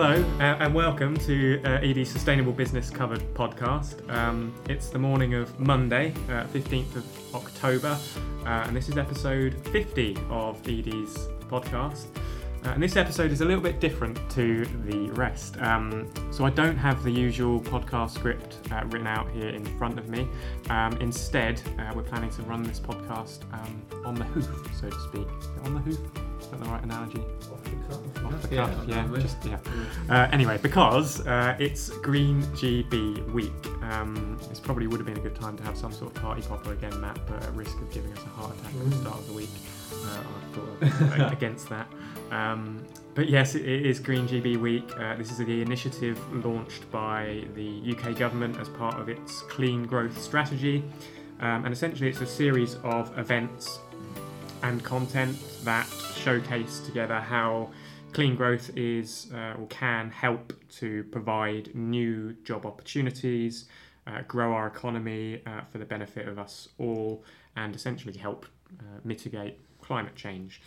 hello, uh, and welcome to uh, edie's Sustainable Business Covered podcast. Um, it's the morning of Monday, uh, 15th of October, uh, and this is episode 50 of edie's podcast. Uh, and this episode is a little bit different to the rest. Um, so I don't have the usual podcast script uh, written out here in front of me. Um, instead, we're planning to run this podcast um, on the hoof, so to speak. On the hoof? Is that the right analogy? Off the Yeah, cuff, yeah. probably. Just yeah. Uh, anyway, because uh, it's Green GB week, um, this probably would have been a good time to have some sort of party popper again, Matt. But at risk of giving us a heart attack at the start of the week, uh, I thought uh, against that. Um, but yes, it, it is Green GB week. Uh, this is the initiative launched by the UK government as part of its clean growth strategy, um, and essentially it's a series of events and content that showcase together how clean growth is uh, or can help to provide new job opportunities, uh, grow our economy uh, for the benefit of us all, and essentially help uh, mitigate climate change.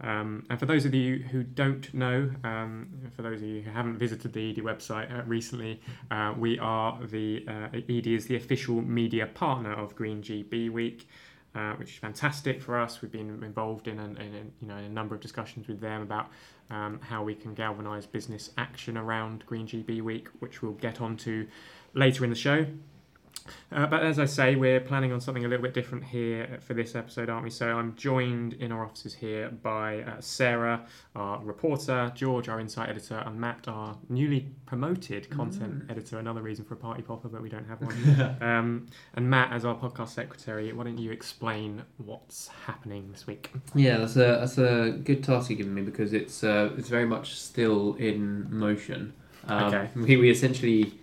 Um, and for those of you who don't know, um, for those of you who haven't visited the edie website uh, recently, uh, we are the uh, edie is the official media partner of Green GB Week uh, which is fantastic for us. We've been involved in, a, in a, you know in a number of discussions with them about um, how we can galvanise business action around Green GB Week, which we'll get onto later in the show. Uh, but as I say, we're planning on something a little bit different here for this episode, aren't we? So I'm joined in our offices here by uh, Sarah, our reporter, George, our insight editor, and Matt, our newly promoted content editor. Another reason for a party popper, but we don't have one. um, and Matt, as our podcast secretary, why don't you explain what's happening this week? Yeah, that's a that's a good task you've given me because it's uh, it's very much still in motion. Um, Okay. We, we essentially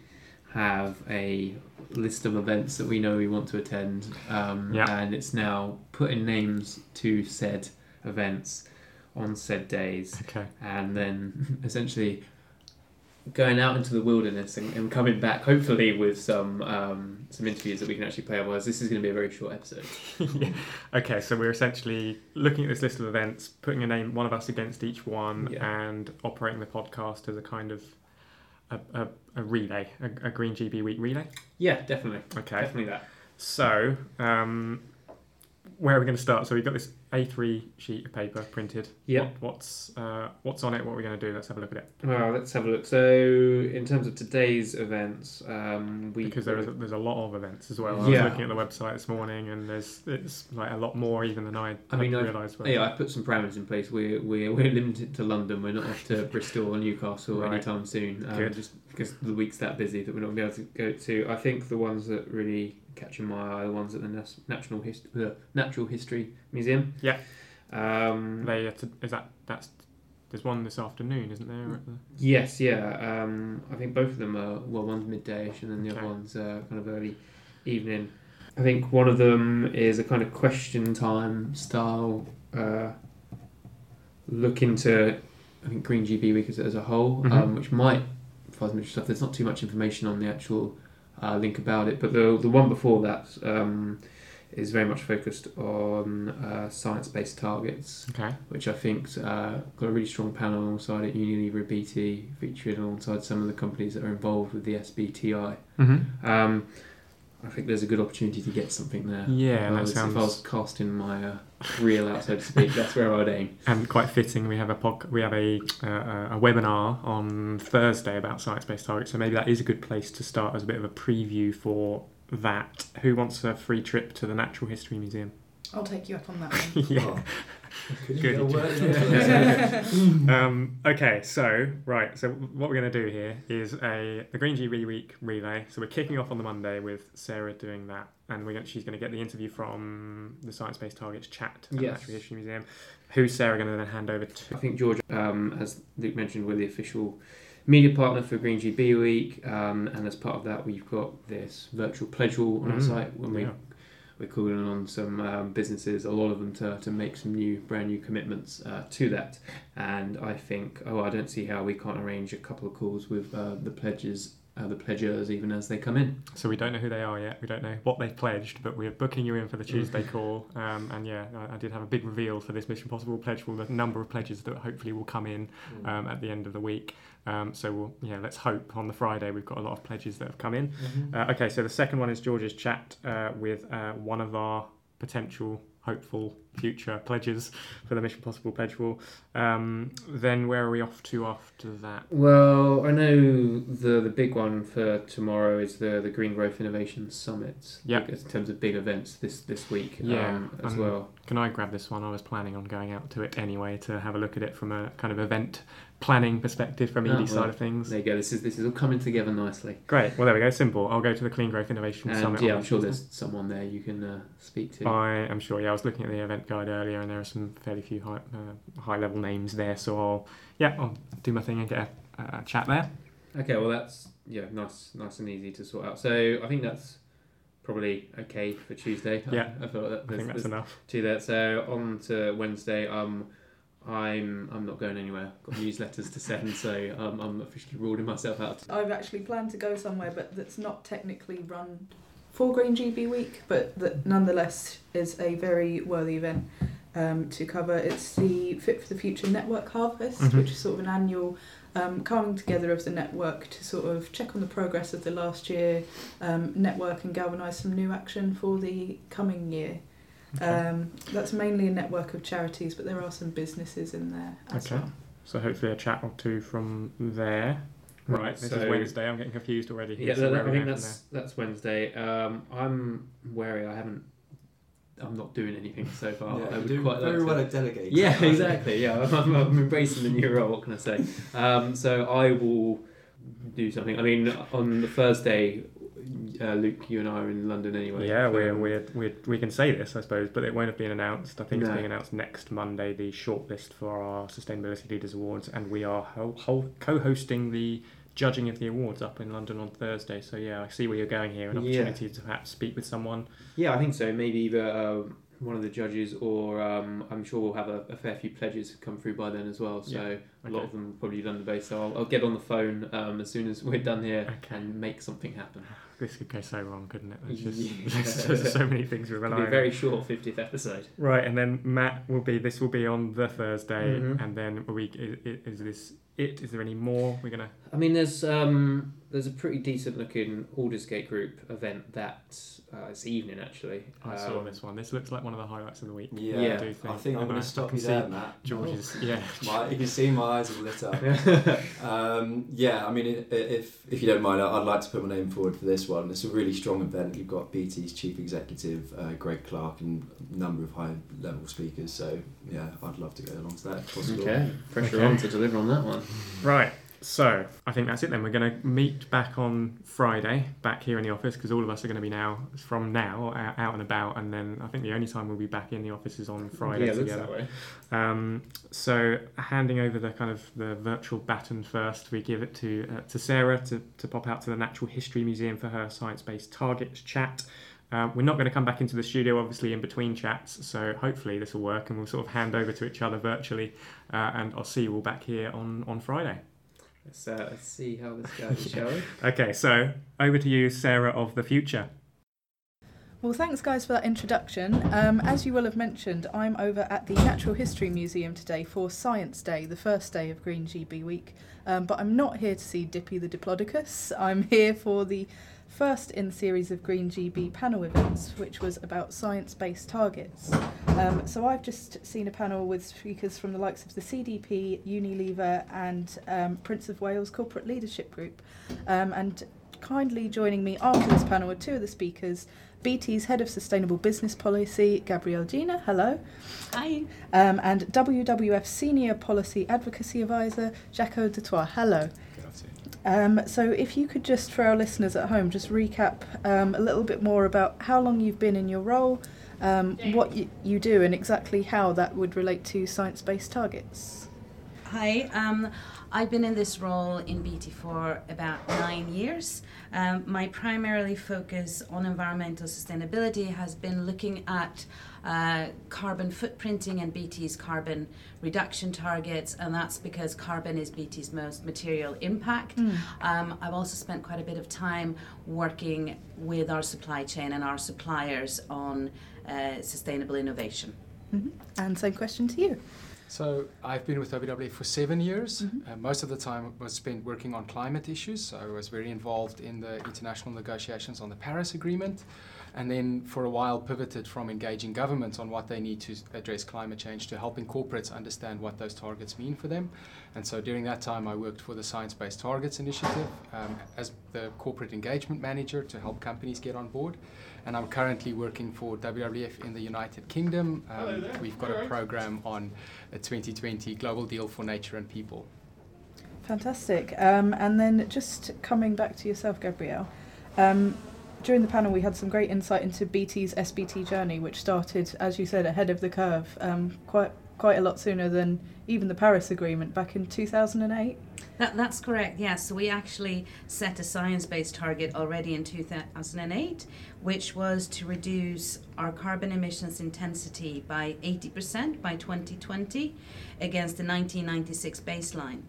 have a list of events that we know we want to attend, um, Yeah. and it's now putting names to said events on said days, Okay. and then essentially going out into the wilderness and, and coming back hopefully with some um, some interviews that we can actually play. Otherwise, this is going to be a very short episode. yeah. Okay, so we're essentially looking at this list of events, putting a name, one of us against each one, Yeah. and operating the podcast as a kind of a, a, a relay, a, a Green GB Week relay. Yeah, definitely, Okay. definitely that. So, um, where are we going to start? So we've got this A3 sheet of paper printed. Yeah. What, what's uh, what's on it? What are we going to do? Let's have a look at it. Well, let's have a look. So, in terms of today's events, um, we Because there is a, there's a lot of events as well. I Yeah. was looking at the website this morning, and there's it's like a lot more even than I, I mean, realised. yeah, I put some parameters in place. We're we're, we're limited to London. We're not off to Bristol or Newcastle Right. anytime soon. Um, Good. Just because the week's that busy that we're not going to be able to go to. I think the ones that really catching my eye the ones at the Nas- National Hist- the Natural History Museum. Yeah. Um, They to, is that that's there's one this afternoon, isn't there? Yes, yeah. Um, I think both of them are well, one's middayish and then the Okay. other one's uh, kind of early evening. I think one of them is a kind of question time style uh, look into I think Green GB Week as, as a whole, Mhm. um, which might some interesting stuff. There's not too much information on the actual uh, link about it, but the the one before that um, is very much focused on uh, science based targets okay. which I think uh, got a really strong panel alongside it. Unilever, BT, featured alongside some of the companies that are involved with the SBTI. Mm-hmm. Um, I think there's a good opportunity to get something there. Yeah, if, I that was, if I was casting my uh, reel out, so to speak, that's where I'd aim. and quite fitting. We have a pod, we have a uh, a webinar on Thursday about science-based targets, so maybe that is a good place to start as a bit of a preview for that. Who wants a free trip to the Natural History Museum? I'll take you up on that one. yeah. Could you Good. get a word in on Thursday? um, okay, so right, so what we're going to do here is a the Green GB Week relay. So we're kicking off on the Monday with Sarah doing that, and we're going, she's going to get the interview from the Science Based Targets chat at the Yes. Natural History Museum. Who's Sarah going to then hand over to? I think George, um, as Luke mentioned, we're the official media partner for Green GB Week, um, and as part of that, we've got this virtual pledge wall on our Mm, site when we yeah. We're calling on some um, businesses, a lot of them to, to make some new, brand new commitments uh, to that. And I think, oh, I don't see how we can't arrange a couple of calls with uh, the pledges uh, the pledgers even as they come in. So we don't know who they are yet. We don't know what they've pledged, but we're booking you in for the Tuesday call. Um, and yeah, I, I did have a big reveal for this Mission Possible pledge for the number of pledges that hopefully will come in Mm. um, at the end of the week. Um, so we'll, yeah, let's hope on the Friday we've got a lot of pledges that have come in. Mhm. Uh, okay, so the second one is George's chat uh, with uh, one of our potential hopeful future pledges for the Mission Possible pledge wall. Um, then where are we off to after that? Well, I know the the big one for tomorrow is the the Green Growth Innovation Summit. Yeah. in terms of big events this this week. Yeah, um, as um, well. Can I grab this one? I was planning on going out to it anyway to have a look at it from a kind of event planning perspective from Oh, edie well, side of things. There you go. This is this is all coming together nicely. Great. Well, there we go. Simple. I'll go to the Clean Growth Innovation And Summit. yeah, I'm sure there's someone there you can uh, speak to. I am sure. Yeah, I was looking at the event guide earlier, and there are some fairly few high, uh, high level names there. So I'll yeah, I'll do my thing and get a, a chat there. Okay, well that's yeah, nice, nice and easy to sort out. So I think that's probably okay for Tuesday. Yeah. I, I feel that I think that's enough. To that, So on to Wednesday. Um, I'm I'm not going anywhere. Got newsletters to send, so um, I'm officially ruling myself out. I've actually planned to go somewhere, but that's not technically run for Green GB Week, but that nonetheless is a very worthy event um, to cover. It's the Fit for the Future Network Harvest, Mhm. which is sort of an annual um, coming together of the network to sort of check on the progress of the last year, um, network and galvanise some new action for the coming year. Okay. Um, that's mainly a network of charities, but there are some businesses in there as Okay. well. so hopefully a chat or two from there. Right. Right, This so- is Wednesday. I'm getting confused already. Yeah, that, I think that's that's Wednesday. Um, I'm wary. I haven't. I'm not doing anything so far. Yeah, I you would do quite very like well to. at delegating. Yeah, exactly. Yeah, I'm, I'm embracing the new role. What can I say? Um, so I will do something. I mean, on the Thursday, uh, Luke, you and I are in London anyway. Yeah, we're, we're, we're, we can say this, I suppose, but it won't have been announced. I think it's No. being announced next Monday, the shortlist for our Sustainability Leaders Awards, and we are ho- ho- co hosting the judging of the awards up in London on Thursday. So, yeah, I see where you're going here an Yeah. opportunity to perhaps speak with someone. Yeah, I think so. Maybe either uh, one of the judges, or um, I'm sure we'll have a, a fair few pledges come through by then as well. So a lot Okay. of them will probably London based. So I'll, I'll get on the phone um, as soon as we're done here Okay. and make something happen. This could go so wrong, couldn't it? There's just Yeah. there's, there's so many things we're It'll relying be a on. very short 50th episode. Right, and then Matt will be. This will be on the Thursday, Mhm. and then a week. Is, is this it? Is there any more? We're gonna. I mean, there's um, there's a pretty decent looking Aldersgate Group event that uh, it's evening actually. I saw Um, this one. This looks like one of the highlights of the week. Yeah, Yeah. do I think. think I'm gonna stop can you see there, Matt. George's, yeah. My, you can see my eyes are lit up. Um, yeah, I mean, if if you don't mind, I- I'd like to put my name forward for this one. It's a really strong event. You've got BT's chief executive, uh, Greg Clark, and a number of high level speakers. So yeah, I'd love to go along to that if possible. Okay, pressure Okay. on to deliver on that one. Right. So I think that's it then. We're going to meet back on Friday, back here in the office, because all of us are going to be now from now out, out and about, and then I think the only time we'll be back in the office is on Friday yeah, together. that way. Um, so handing over the kind of the virtual baton first, we give it to uh, to Sarah to, to pop out to the Natural History Museum for her science-based targets chat. Uh, we're not going to come back into the studio, obviously, in between chats. So hopefully this will work, and we'll sort of hand over to each other virtually. Uh, and I'll see you all back here on on Friday. Let's, uh, let's see how this goes, shall we? Okay, so over to you, Sarah of the future. Well, thanks, guys, for that introduction. Um, as you will have mentioned, I'm over at the Natural History Museum today for Science Day, the first day of Green GB Week. Um, but I'm not here to see Dippy the Diplodocus. I'm here for the first in the series of Green GB panel events, which was about science based targets. Um, so I've just seen a panel with speakers from the likes of the CDP, Unilever, and um, Prince of Wales Corporate Leadership Group. Um, and kindly joining me after this panel are two of the speakers. BT's Head of Sustainable Business Policy, Gabrielle Ginér, hello. Hi. Um, and WWF Senior Policy Advocacy Advisor, Jaco Du Toit, hello. Um, so, if you could just, for our listeners at home, just recap um, a little bit more about how long you've been in your role, um, what you, you do, and exactly how that would relate to science based targets. Hi, um, I've been in this role in BT for about nine years. Um, my primarily focus on environmental sustainability has been looking at uh, carbon footprinting and BT's carbon reduction targets, and that's because carbon is BT's most material impact. Mm. Um, I've also spent quite a bit of time working with our supply chain and our suppliers on uh, sustainable innovation. Mhm. And same question to you. So I've been with WWF for seven years. Mhm. Uh, most of the time was spent working on climate issues. So I was very involved in the international negotiations on the Paris Agreement, and then for a while pivoted from engaging governments on what they need to address climate change to helping corporates understand what those targets mean for them. And so during that time, I worked for the Science Based Targets Initiative um, as the corporate engagement manager to help companies get on board. And I'm currently working for WWF in the United Kingdom. Um, we've got a program on a 2020 Global Deal for Nature and People. Fantastic. Um, and then just coming back to yourself, Gabrielle. Um, during the panel, we had some great insight into BT's SBT journey, which started, as you said, ahead of the curve, um, quite quite a lot sooner than even the Paris Agreement back in 2008. That, that's correct, yes. So we actually set a science based target already in 2008, which was to reduce our carbon emissions intensity by 80% by 2020 against the 1996 baseline.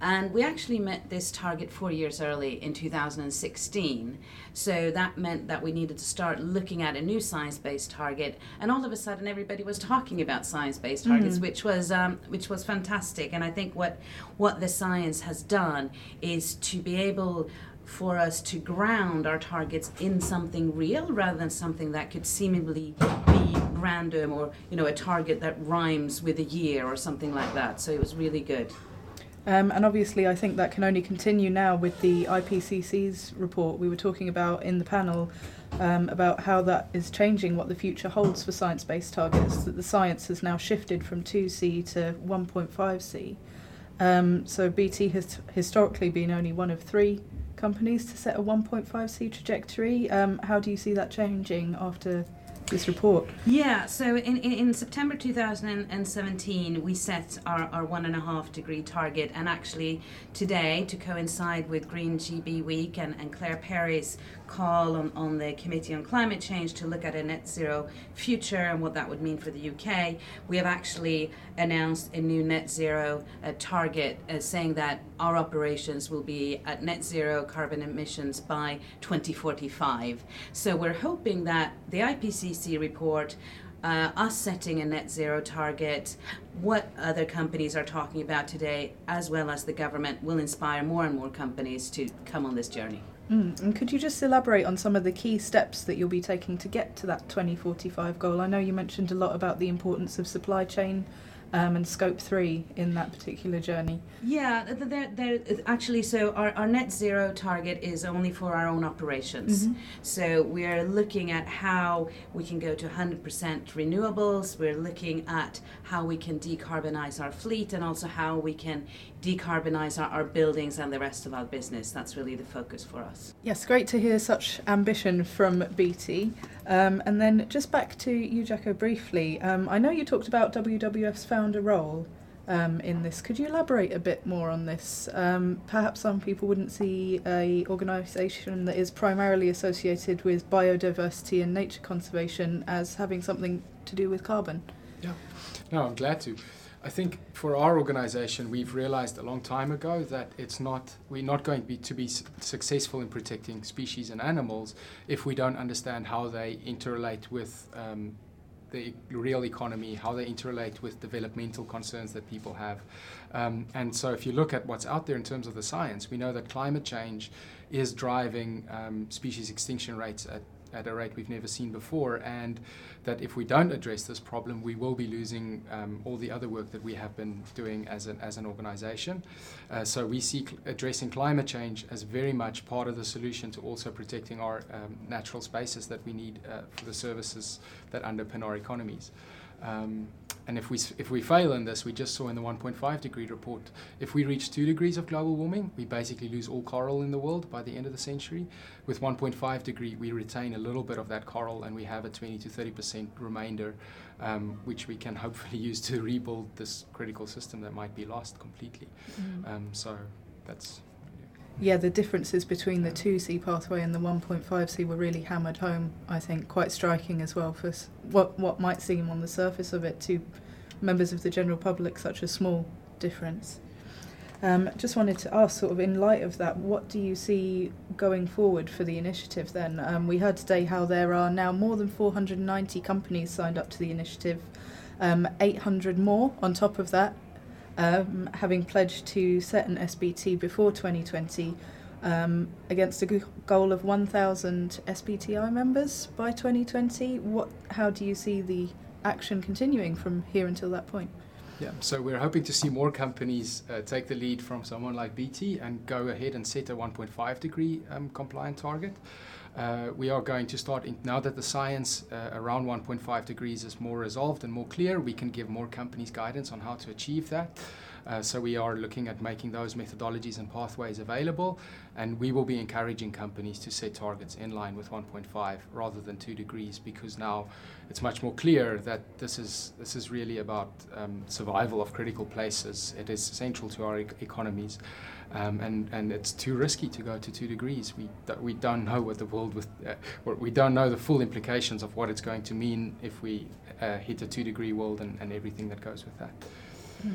And we actually met this target four years early in 2016. So that meant that we needed to start looking at a new science based target. And all of a sudden, everybody was talking about science based targets, Mm. which was um, which was fantastic. And I think what what the science has done is to be able for us to ground our targets in something real rather than something that could seemingly be random or you know a target that rhymes with a year or something like that. So it was really good. Um, and obviously, I think that can only continue now with the IPCC's report we were talking about in the panel um, about how that is changing what the future holds for science based targets, that the science has now shifted from 2C to 1.5C. Um, so, BT has historically been only one of three companies to set a 1.5C trajectory. Um, how do you see that changing after this report? Yeah, so in, in, in September 2017, we set our, our one and a half degree target, and actually today, to coincide with Green GB Week and, and Claire Perry's call on, on the Committee on Climate Change to look at a net zero future and what that would mean for the UK, we have actually announced a new net zero uh, target uh, saying that our operations will be at net zero carbon emissions by 2045. So we're hoping that the IPCC report uh, us setting a net zero target, what other companies are talking about today, as well as the government, will inspire more and more companies to come on this journey. Mm. And could you just elaborate on some of the key steps that you'll be taking to get to that 2045 goal? I know you mentioned a lot about the importance of supply chain um, and scope three in that particular journey. Yeah, th- th- there, there, actually, so our, our net zero target is only for our own operations. Mhm. So we're looking at how we can go to 100% renewables. We're looking at how we can decarbonize our fleet and also how we can decarbonize our, our buildings and the rest of our business. That's really the focus for us. Yes, great to hear such ambition from BT. Um, and then just back to you, Jaco, briefly. Um, I know you talked about WWF's founder role um, in this. Could you elaborate a bit more on this? Um, perhaps some people wouldn't see a organisation that is primarily associated with biodiversity and nature conservation as having something to do with carbon. Yeah, no, I'm glad to. I think for our organization, we've realized a long time ago that it's not we're not going to be to be successful in protecting species and animals if we don't understand how they interrelate with um, the real economy, how they interrelate with developmental concerns that people have. Um, and so, if you look at what's out there in terms of the science, we know that climate change is driving um, species extinction rates at at a rate we've never seen before, and that if we don't address this problem, we will be losing um, all the other work that we have been doing as an, as an organization. Uh, so we see cl- addressing climate change as very much part of the solution to also protecting our um, natural spaces that we need uh, for the services that underpin our economies. Um, and if we if we fail in this, we just saw in the 1.5 degree report, if we reach two degrees of global warming, we basically lose all coral in the world by the end of the century. With 1.5 degree, we retain a little bit of that coral, and we have a 20 to 30 percent remainder, um, which we can hopefully use to rebuild this critical system that might be lost completely. Mm. Um, so that's Yeah, the differences between the 2C pathway and the 1.5C were really hammered home, I think, quite striking as well for what, what might seem on the surface of it to members of the general public such a small difference. Um, just wanted to ask, sort of in light of that, what do you see going forward for the initiative then? Um, we heard today how there are now more than 490 companies signed up to the initiative, um, 800 more on top of that, um, having pledged to set an SBT before 2020 um, against a goal of 1,000 SBTI members by 2020. What? How do you see the action continuing from here until that point? Yeah, so we're hoping to see more companies uh, take the lead from someone like BT and go ahead and set a 1.5 degree um, compliant target. Uh, we are going to start in, now that the science uh, around 1.5 degrees is more resolved and more clear. We can give more companies guidance on how to achieve that. Uh, so we are looking at making those methodologies and pathways available, and we will be encouraging companies to set targets in line with 1.5 rather than 2 degrees because now it's much more clear that this is this is really about um, survival of critical places. It is central to our e- economies, um, and and it's too risky to go to two degrees. We we don't know what the world with uh, we don't know the full implications of what it's going to mean if we uh, hit a two degree world and, and everything that goes with that.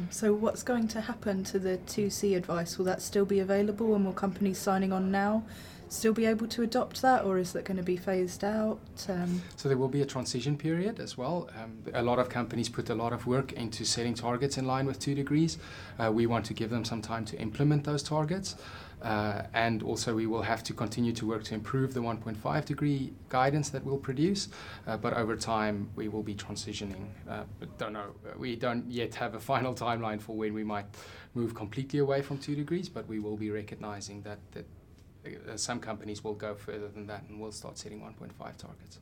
So, what's going to happen to the 2C advice? Will that still be available, and will companies signing on now still be able to adopt that, or is that going to be phased out? Um, So there will be a transition period as well. Um, a lot of companies put a lot of work into setting targets in line with two degrees. Uh, we want to give them some time to implement those targets. Uh, and also, we will have to continue to work to improve the 1.5 degree guidance that we'll produce. Uh, but over time, we will be transitioning. Uh, don't know. We don't yet have a final timeline for when we might move completely away from two degrees. But we will be recognizing that that uh, some companies will go further than that and will start setting 1.5 targets.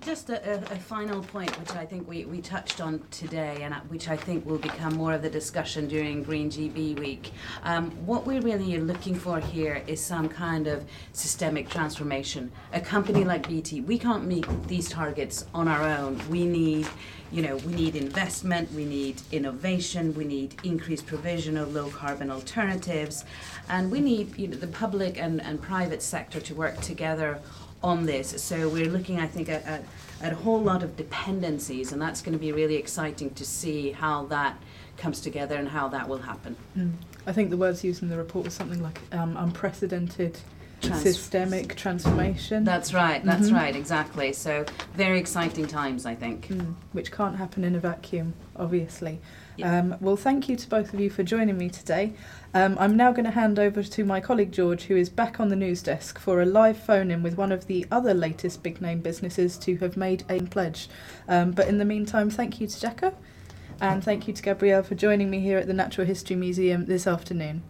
Just, a, a final point, which I think we, we touched on today, and uh, which I think will become more of the discussion during Green GB Week. Um, what we really are looking for here is some kind of systemic transformation. A company like BT, we can't meet these targets on our own. We need you know, we need investment, we need innovation, we need increased provision of low carbon alternatives, and we need you know, the public and, and private sector to work together on this. So we're looking, I think, at, at, at a whole lot of dependencies, and that's going to be really exciting to see how that comes together and how that will happen. mm. I think the words used in the report was something like um, unprecedented Trans- systemic transformation. That's right, that's Mhm. right, exactly. So very exciting times, I think. Mm, which can't happen in a vacuum, obviously. Yeah. Um, well, thank you to both of you for joining me today. Um, I'm now going to hand over to my colleague George, who is back on the news desk for a live phone in with one of the other latest big name businesses to have made a pledge. Um, but in the meantime, thank you to Jaco and thank you to Gabrielle for joining me here at the Natural History Museum this afternoon.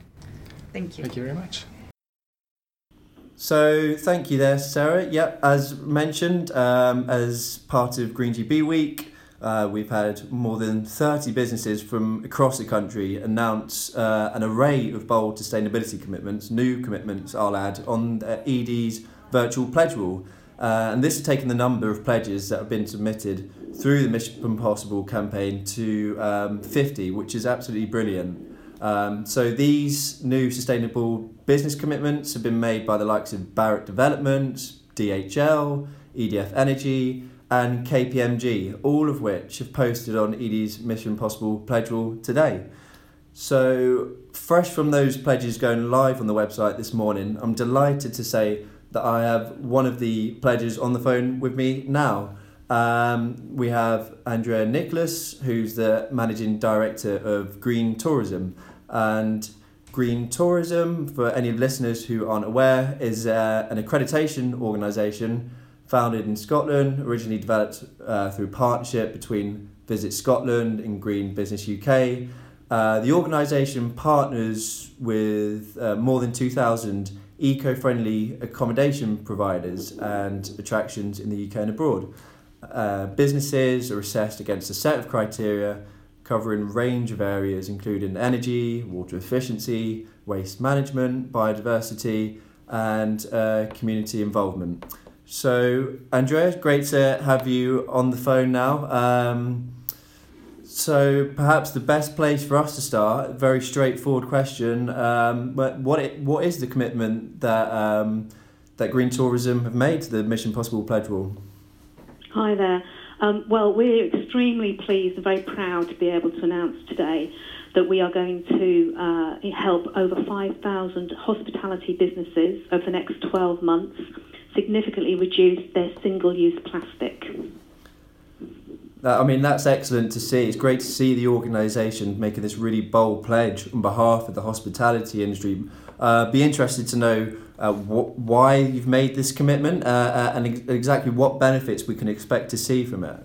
Thank you. Thank you very much. So thank you there, Sarah. Yep, as mentioned, um, as part of Green GB Week, uh, we've had more than 30 businesses from across the country announce uh, an array of bold sustainability commitments, new commitments, I'll add, on edie's virtual pledge wall. Uh, and this has taken the number of pledges that have been submitted through the Mission Impossible campaign to um, 50, which is absolutely brilliant. Um, so these new sustainable business commitments have been made by the likes of Barratt Development, DHL, EDF Energy, and KPMG, all of which have posted on edie's Mission Possible pledge wall today. So, fresh from those pledges going live on the website this morning, I'm delighted to say that I have one of the pledges on the phone with me now. Um, we have Andrea Nicholas, who's the managing director of Green Tourism. And Green Tourism, for any listeners who aren't aware, is uh, an accreditation organisation founded in Scotland, originally developed uh, through partnership between Visit Scotland and Green Business UK. Uh, the organisation partners with uh, more than 2,000 eco friendly accommodation providers and attractions in the UK and abroad. uh, businesses are assessed against a set of criteria covering a range of areas including energy, water efficiency, waste management, biodiversity, and uh, community involvement. So, Andrea, great to have you on the phone now. Um, so, perhaps the best place for us to start, very straightforward question, um, but what it, what is the commitment that um, that Green Tourism have made to the Mission Possible Pledge Wall? Hi there. Um, well, we're extremely pleased and very proud to be able to announce today that we are going to uh, help over 5,000 hospitality businesses over the next 12 months significantly reduce their single use plastic. I mean, that's excellent to see. It's great to see the organisation making this really bold pledge on behalf of the hospitality industry. Uh, be interested to know uh, wh- why you've made this commitment uh, uh, and ex- exactly what benefits we can expect to see from it.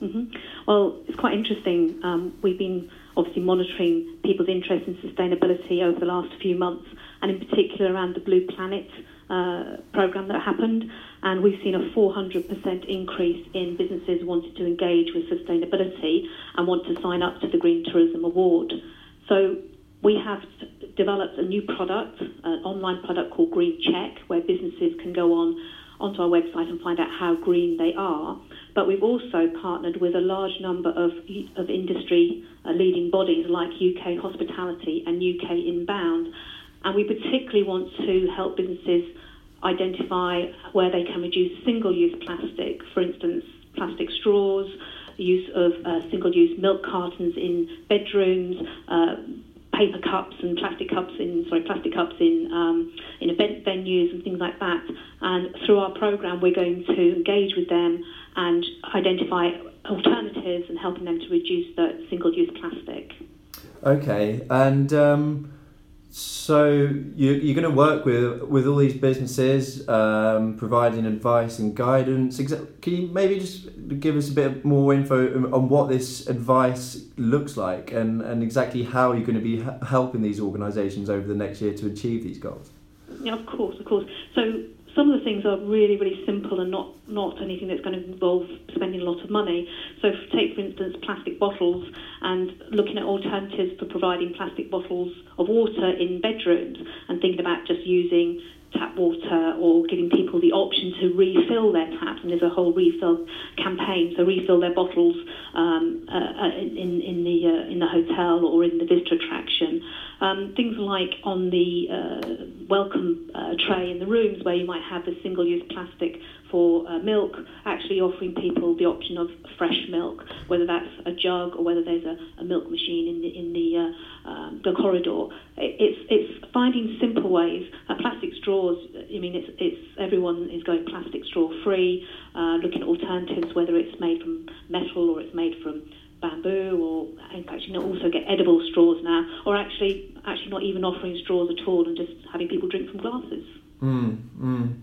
Mm-hmm. Well, it's quite interesting. Um, we've been obviously monitoring people's interest in sustainability over the last few months, and in particular around the Blue Planet uh, program that happened. And we've seen a 400% increase in businesses wanting to engage with sustainability and want to sign up to the Green Tourism Award. So we have developed a new product, an online product called Green Check, where businesses can go on onto our website and find out how green they are. But we've also partnered with a large number of, of industry uh, leading bodies like UK Hospitality and UK Inbound. And we particularly want to help businesses identify where they can reduce single use plastic, for instance, plastic straws, use of uh, single use milk cartons in bedrooms. Uh, paper cups and plastic cups in sorry plastic cups in um, in event venues and things like that. And through our program, we're going to engage with them and identify alternatives and helping them to reduce the single-use plastic. Okay, and um, so you, you're going to work with with all these businesses, um, providing advice and guidance. Can you maybe just give us a bit more info on what this advice looks like and, and exactly how you're going to be helping these organisations over the next year to achieve these goals? Yeah, of course, of course. So some of the things are really, really simple and not, not anything that's going to involve spending a lot of money. So, take for instance plastic bottles and looking at alternatives for providing plastic bottles of water in bedrooms and thinking about just using tap water or giving people the option to refill their taps. And there's a whole refill campaign, so refill their bottles um, uh, uh in, in, the, uh, in the hotel or in the visitor attraction. Um, things like on the uh, welcome uh, tray in the rooms where you might have the single-use plastic for uh, milk, actually offering people the option of fresh milk, whether that's a jug or whether there's a, a milk machine in the in the uh, um, the corridor. It's it's finding simple ways. Uh, plastic straws. I mean, it's it's everyone is going plastic straw free. Uh, looking at alternatives, whether it's made from metal or it's made from bamboo, or in fact you can also get edible straws now, or actually actually not even offering straws at all and just having people drink from glasses. Mm, mm.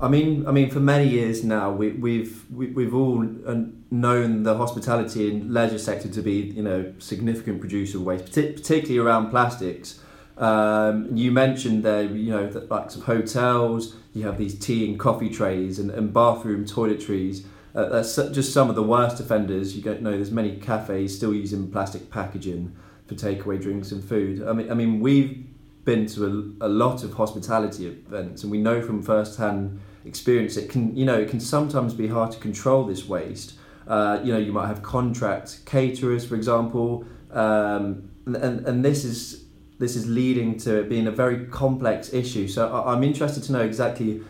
I mean, I mean, for many years now, we, we've we, have we have all uh, known the hospitality and leisure sector to be, you know, significant producer of waste, particularly around plastics. Um, you mentioned there, you know, that like some hotels, you have these tea and coffee trays and, and bathroom toiletries. Uh, that's just some of the worst offenders. You don't know there's many cafes still using plastic packaging for takeaway drinks and food. I mean, I mean we've been to a, a lot of hospitality events, and we know from first-hand experience it can, you know, it can sometimes be hard to control this waste. Uh, you know, you might have contract caterers, for example, um, and, and and this is this is leading to it being a very complex issue. So I, I'm interested to know exactly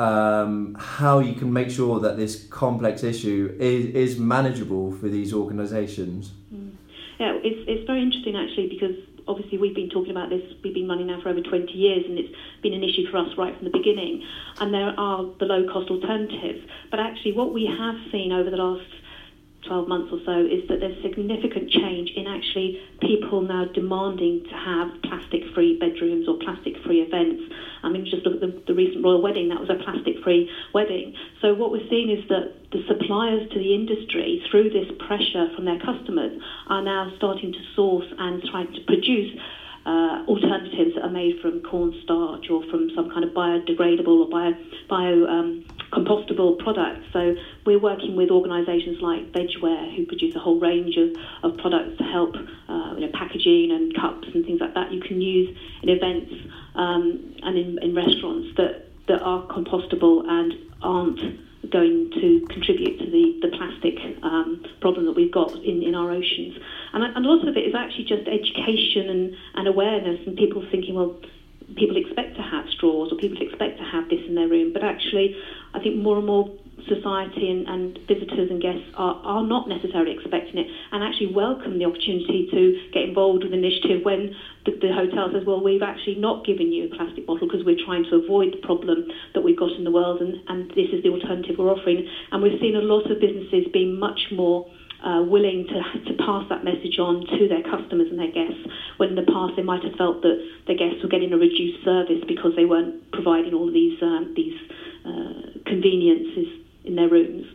um, how you can make sure that this complex issue is, is manageable for these organisations. Mm. Yeah, it's, it's very interesting actually because obviously we've been talking about this, we've been running now for over 20 years and it's been an issue for us right from the beginning. And there are the low cost alternatives. But actually, what we have seen over the last 12 months or so is that there's significant change in actually people now demanding to have plastic free bedrooms or plastic free events. I mean, just look at the, the recent royal wedding, that was a plastic free wedding. So, what we're seeing is that the suppliers to the industry, through this pressure from their customers, are now starting to source and trying to produce uh, alternatives that are made from cornstarch or from some kind of biodegradable or bio, bio um, compostable products. So we're working with organisations like Vegware who produce a whole range of, of products to help uh, you know, packaging and cups and things like that you can use in events um, and in, in restaurants that, that are compostable and aren't going to contribute to the, the plastic um, problem that we've got in, in our oceans. And, and a lot of it is actually just education and, and awareness and people thinking, well, people expect to have straws or people expect to have this in their room. But actually, I think more and more society and, and visitors and guests are, are not necessarily expecting it and actually welcome the opportunity to get involved with initiative when the, the hotel says, well, we've actually not given you a plastic bottle because we're trying to avoid the problem that we've got in the world and, and this is the alternative we're offering. And we've seen a lot of businesses being much more uh, willing to, to pass that message on to their customers and their guests. When in the past they might have felt that their guests were getting a reduced service because they weren't providing all these um, these uh, conveniences in their rooms.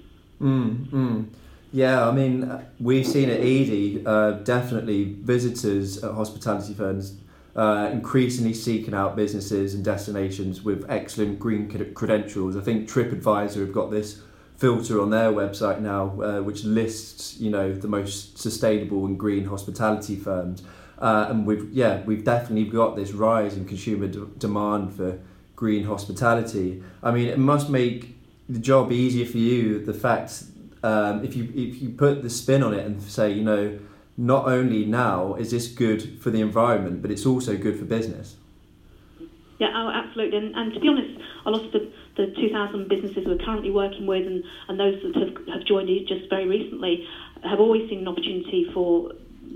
Mm, mm. Yeah, I mean, we've seen at Edie uh, definitely visitors at hospitality firms uh, increasingly seeking out businesses and destinations with excellent green credentials. I think TripAdvisor have got this filter on their website now, uh, which lists you know the most sustainable and green hospitality firms. Uh, and we've yeah we've definitely got this rise in consumer d- demand for green hospitality. I mean, it must make the job easier for you. The fact um, if you if you put the spin on it and say you know not only now is this good for the environment, but it's also good for business. Yeah, oh, absolutely. And, and to be honest, a lot of the the 2,000 businesses we're currently working with and, and those that have, have joined just very recently have always seen an opportunity for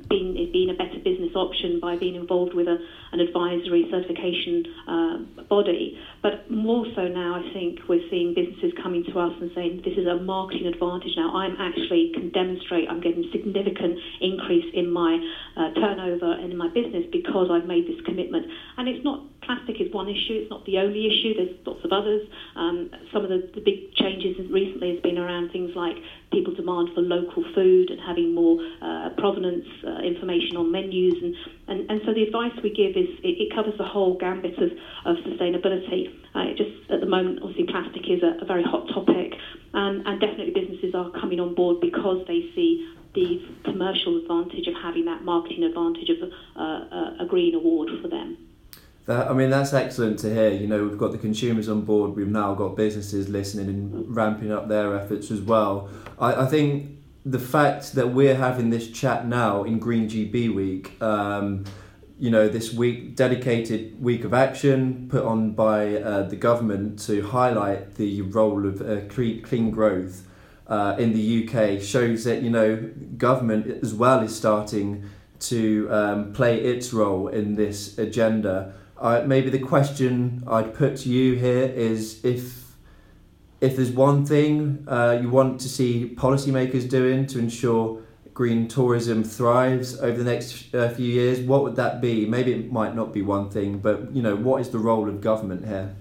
being, being a better business option by being involved with a, an advisory certification uh, body. But more so now, I think we're seeing businesses coming to us and saying this is a marketing advantage now. I'm actually can demonstrate I'm getting significant increase in my uh, turnover and in my business because I've made this commitment. And it's not plastic is one issue. It's not the only issue. There's lots of others. Um, some of the, the big changes recently has been around things like people demand for local food and having more uh, provenance uh, information on menus. And, and, and so the advice we give is it, it covers the whole gambit of, of sustainability. Uh, just at the moment, obviously, plastic is a, a very hot topic, and, and definitely businesses are coming on board because they see the commercial advantage of having that marketing advantage of a, a, a green award for them. That, I mean, that's excellent to hear. You know, we've got the consumers on board. We've now got businesses listening and ramping up their efforts as well. I, I think the fact that we're having this chat now in Green GB Week, um, you know, this week dedicated week of action put on by uh, the government to highlight the role of uh, clean growth uh, in the UK shows that you know government as well is starting to um, play its role in this agenda uh, maybe the question I'd put to you here is if if there's one thing uh, you want to see policymakers doing to ensure green tourism thrives over the next uh, few years, what would that be? Maybe it might not be one thing, but you know, what is the role of government here?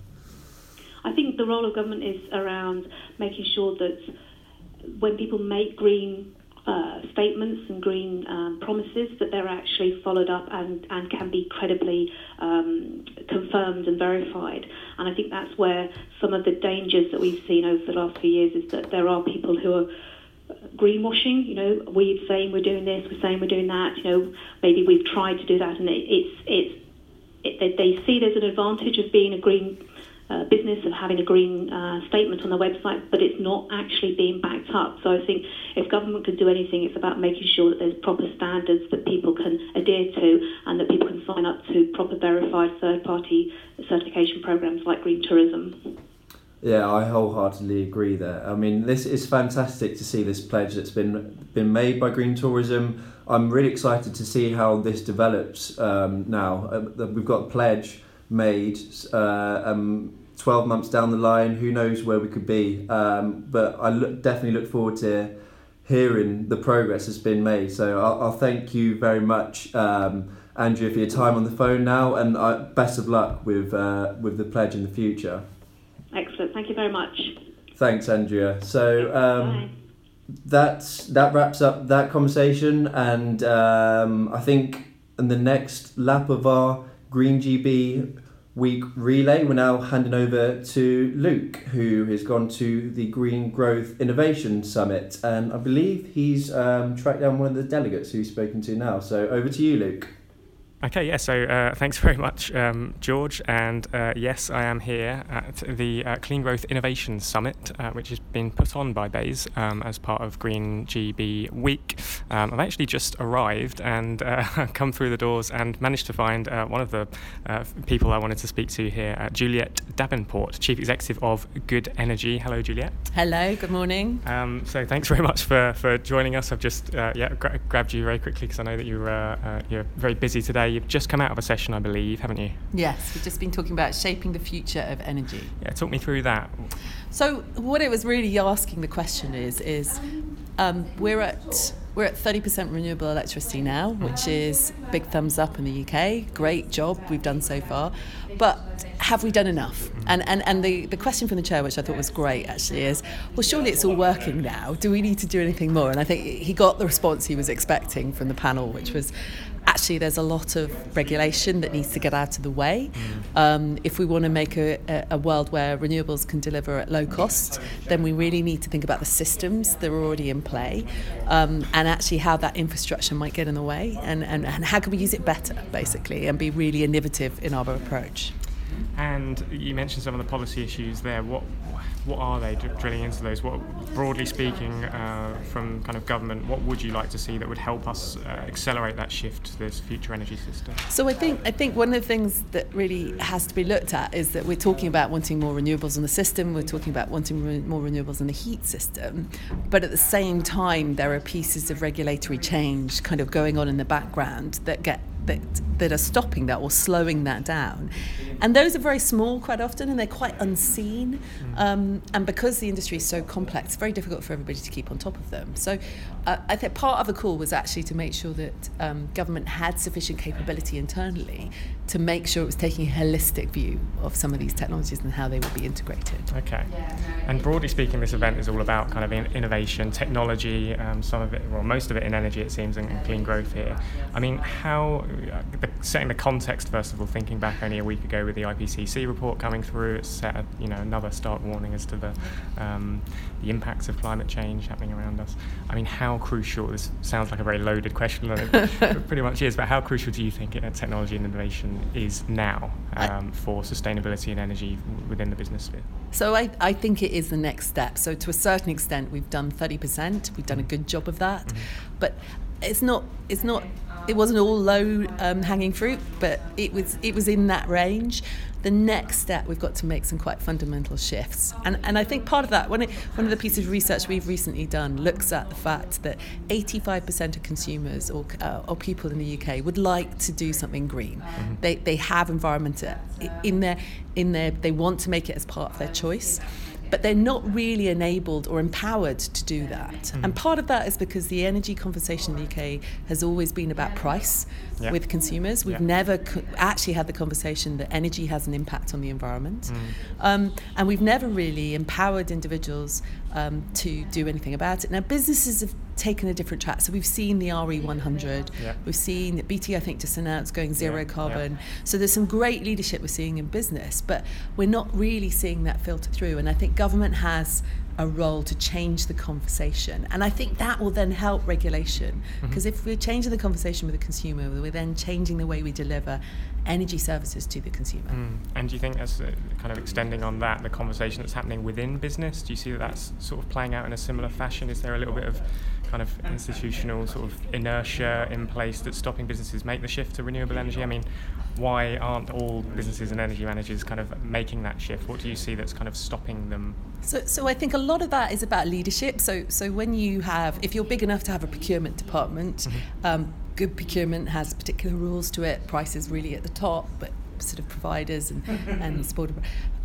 I think the role of government is around making sure that when people make green uh, statements and green um, promises that they're actually followed up and, and can be credibly um, confirmed and verified. And I think that's where some of the dangers that we've seen over the last few years is that there are people who are greenwashing. You know, we're saying we're doing this, we're saying we're doing that. You know, maybe we've tried to do that, and it, it's it's it, they see there's an advantage of being a green uh, business of having a green uh, statement on their website, but it's not actually being backed up. So I think if government can do anything, it's about making sure that there's proper standards that people can adhere to and that people can sign up to proper verified third-party certification programs like Green Tourism. Yeah, I wholeheartedly agree there. I mean, this is fantastic to see this pledge that's been been made by Green Tourism. I'm really excited to see how this develops um, now. Uh, we've got a pledge made. Uh, um, 12 months down the line, who knows where we could be. Um, but I look, definitely look forward to hearing the progress that's been made. So I'll, I'll thank you very much, um, Andrea, for your time on the phone now, and uh, best of luck with uh, with the pledge in the future. Excellent. Thank you very much. Thanks, Andrea. So. Um, that's that wraps up that conversation, and um, I think in the next lap of our Green GB Week relay. We're now handing over to Luke, who has gone to the Green Growth Innovation Summit, and I believe he's um, tracked down one of the delegates who he's spoken to now. So over to you, Luke. Okay, yeah, so uh, thanks very much, um, George. And uh, yes, I am here at the uh, Clean Growth Innovation Summit, uh, which has been put on by BEIS um, as part of Green GB Week. Um, I've actually just arrived and uh, come through the doors and managed to find uh, one of the people I wanted to speak to here, Juliet Davenport, Chief Executive of Good Energy. Hello, Juliet. Hello, good morning. Um, so thanks very much for, for joining us. I've just yeah gra- grabbed you very quickly because I know that you're, you're very busy today you've just come out of a session, I believe, haven't you? Yes, we've just been talking about shaping the future of energy. Yeah, talk me through that. So, what it was really asking the question is, is um, we're at we're at 30% renewable electricity now, which is big thumbs up in the UK. Great job we've done so far. But have we done enough? And, and, and the, the question from the chair, which I thought was great actually, is well, surely it's all working now. Do we need to do anything more? And I think he got the response he was expecting from the panel, which was actually there's a lot of regulation that needs to get out of the way. Mm. Um, if we want to make a, a, world where renewables can deliver at low cost, then we really need to think about the systems that are already in play um, and actually how that infrastructure might get in the way and, and, and how can we use it better, basically, and be really innovative in our approach. And you mentioned some of the policy issues there. What what are they drilling into those? What, broadly speaking, uh, from kind of government, what would you like to see that would help us uh, accelerate that shift to this future energy system? So I think I think one of the things that really has to be looked at is that we're talking about wanting more renewables in the system. We're talking about wanting re- more renewables in the heat system, but at the same time, there are pieces of regulatory change kind of going on in the background that get that that are stopping that or slowing that down. And those are very small quite often and they're quite unseen. Mm. Um, and because the industry is so complex, it's very difficult for everybody to keep on top of them. So uh, I think part of the call was actually to make sure that um, government had sufficient capability internally to make sure it was taking a holistic view of some of these technologies and how they would be integrated. Okay. And broadly speaking, this event is all about kind of innovation, technology, um, some of it, well, most of it in energy, it seems, and, and clean growth here. I mean, how, uh, the, setting the context, first of all, thinking back only a week ago with the IPCC report coming through, it set a, you know, another stark warning as to the, um, the impacts of climate change happening around us. I mean, how crucial, this sounds like a very loaded question, it pretty much is, but how crucial do you think technology and innovation is now um, for sustainability and energy within the business sphere? So I, I think it is the next step. So to a certain extent, we've done 30%. We've done a good job of that, mm-hmm. but it's not it's not it wasn't all low um, hanging fruit, but it was it was in that range. The next step we've got to make some quite fundamental shifts. And and I think part of that one one of the pieces of research we've recently done looks at the fact that 85% of consumers or, uh, or people in the UK would like to do something green. Mm-hmm. they they have environment in their in their they want to make it as part of their choice but they're not really enabled or empowered to do that. Mm. And part of that is because the energy conversation in the UK has always been about price yeah. with consumers. We've yeah. never co- actually had the conversation that energy has an impact on the environment. Mm. Um, and we've never really empowered individuals um, to do anything about it. Now, businesses have taken a different track. So we've seen the RE100, yeah. we've seen BT, I think, just announced going zero carbon. So there's some great leadership we're seeing in business, but we're not really seeing that filter through. And I think government has a role to change the conversation. And I think that will then help regulation. Because mm-hmm. if we're changing the conversation with the consumer, we're then changing the way we deliver energy services to the consumer. Mm. And do you think that's uh, kind of extending on that, the conversation that's happening within business? Do you see that that's sort of playing out in a similar fashion? Is there a little bit of kind of institutional sort of inertia in place that's stopping businesses make the shift to renewable energy? I mean, why aren't all businesses and energy managers kind of making that shift? What do you see that's kind of stopping them? So, so I think a lot of that is about leadership. So, so when you have, if you're big enough to have a procurement department, mm-hmm. um, good procurement has particular rules to it. Price is really at the top, but sort of providers and and support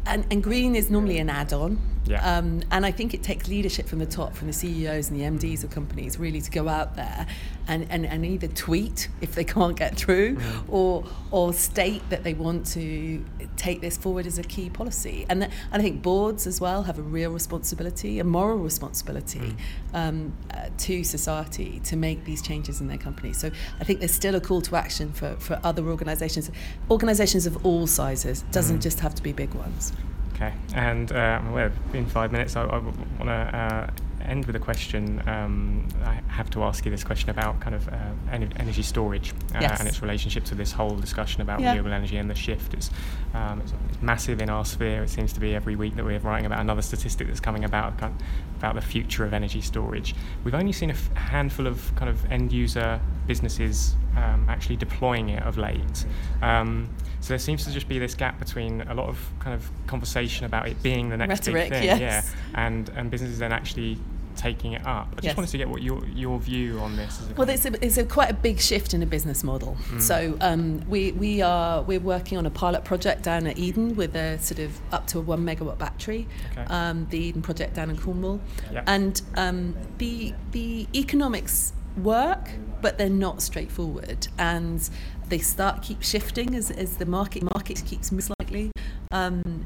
and, and green is normally an add-on. Yeah. Um, and I think it takes leadership from the top, from the CEOs and the MDs of companies, really to go out there and, and, and either tweet if they can't get through, Mm. or or state that they want to take this forward as a key policy. And, th- and I think boards as well have a real responsibility, a moral responsibility Mm. um, uh, to society to make these changes in their companies. So I think there's still a call to action for, for other organisations, organisations of all sizes. Doesn't Mm. just have to be big ones. Okay, and uh, well, in five minutes, I, I want to uh, end with a question. Um, I have to ask you this question about kind of uh, ener- energy storage uh, Yes. and its relationship to this whole discussion about Yeah. renewable energy and the shift. It's, um, it's, it's massive in our sphere. It seems to be every week that we're writing about another statistic that's coming about kind about the future of energy storage. We've only seen a f- handful of kind of end user businesses um, actually deploying it of late. Um, so there seems to just be this gap between a lot of kind of conversation about it being the next Rhetoric, big thing, yes. yeah, and and businesses then actually taking it up. I just Yes. wanted to get what your your view on this. Is Well, it's a, it's a quite a big shift in a business model. Mm. So um, we we are we're working on a pilot project down at Eden with a sort of up to a one megawatt battery. Okay. Um, the Eden project down in Cornwall, Yep. and um, the the economics work, but they're not straightforward, and they start keep shifting as, as the market market keeps moving slightly. Um,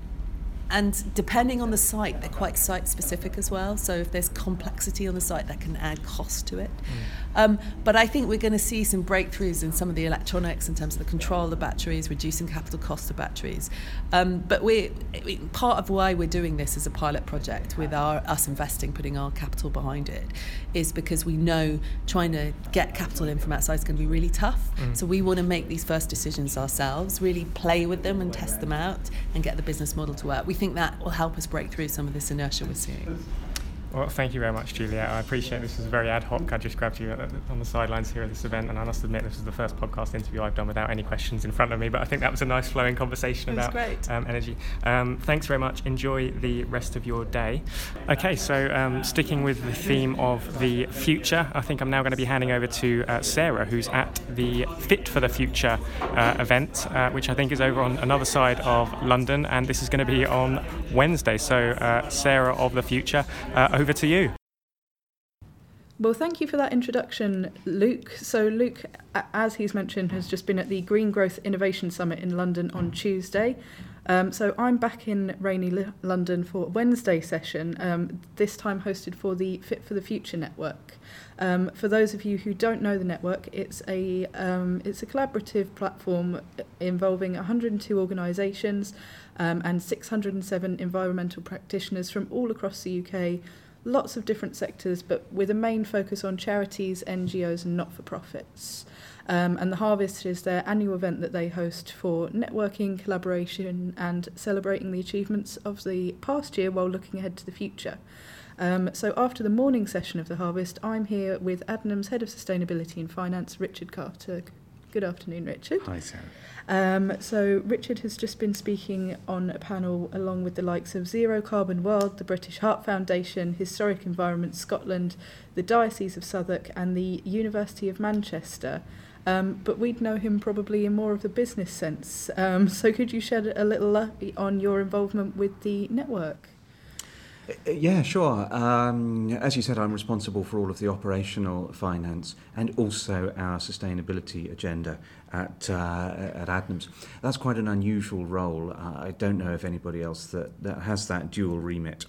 and depending on the site, they're quite site specific as well. So if there's complexity on the site, that can add cost to it. Um, but I think we're going to see some breakthroughs in some of the electronics in terms of the control of the batteries, reducing capital cost of batteries. Um, but we part of why we're doing this as a pilot project with our us investing, putting our capital behind it, is because we know trying to get capital in from outside is going to be really tough. So we want to make these first decisions ourselves, really play with them and test them out, and get the business model to work. We think that will help us break through some of this inertia we're seeing. Well, thank you very much, Juliet. I appreciate this is very ad hoc. I just grabbed you on the sidelines here at this event, and I must admit this is the first podcast interview I've done without any questions in front of me. But I think that was a nice flowing conversation about. Um, energy. Um, thanks very much. Enjoy the rest of your day. Okay, so um, sticking with the theme of the future, I think I'm now going to be handing over to uh, Sarah, who's at the Fit for the Future uh, event, uh, which I think is over on another side of London, and this is going to be on Wednesday. So, uh, Sarah of the Future, uh, over to you. Well, thank you for that introduction, Luke. So, Luke, as he's mentioned, has just been at the Green Growth Innovation Summit in London on Tuesday. Um, so, I'm back in rainy L- London for Wednesday session, um, this time hosted for the Fit for the Future network. Um, for those of you who don't know the network, it's a um, it's a collaborative platform involving 102 organisations um, and 607 environmental practitioners from all across the UK lots of different sectors, but with a main focus on charities, NGOs, and not for profits. Um, and the Harvest is their annual event that they host for networking, collaboration, and celebrating the achievements of the past year while looking ahead to the future. Um, so, after the morning session of the Harvest, I'm here with Adnams Head of Sustainability and Finance, Richard Carter. Good afternoon, Richard. Hi, Sarah. Um, so Richard has just been speaking on a panel along with the likes of Zero Carbon World, the British Heart Foundation, Historic Environment Scotland, the Diocese of Southwark, and the University of Manchester. Um, but we'd know him probably in more of the business sense. Um, so could you shed a little light on your involvement with the network? Yeah, sure. Um, as you said, I'm responsible for all of the operational finance and also our sustainability agenda at uh, at Adnams. That's quite an unusual role. Uh, I don't know of anybody else that, that has that dual remit.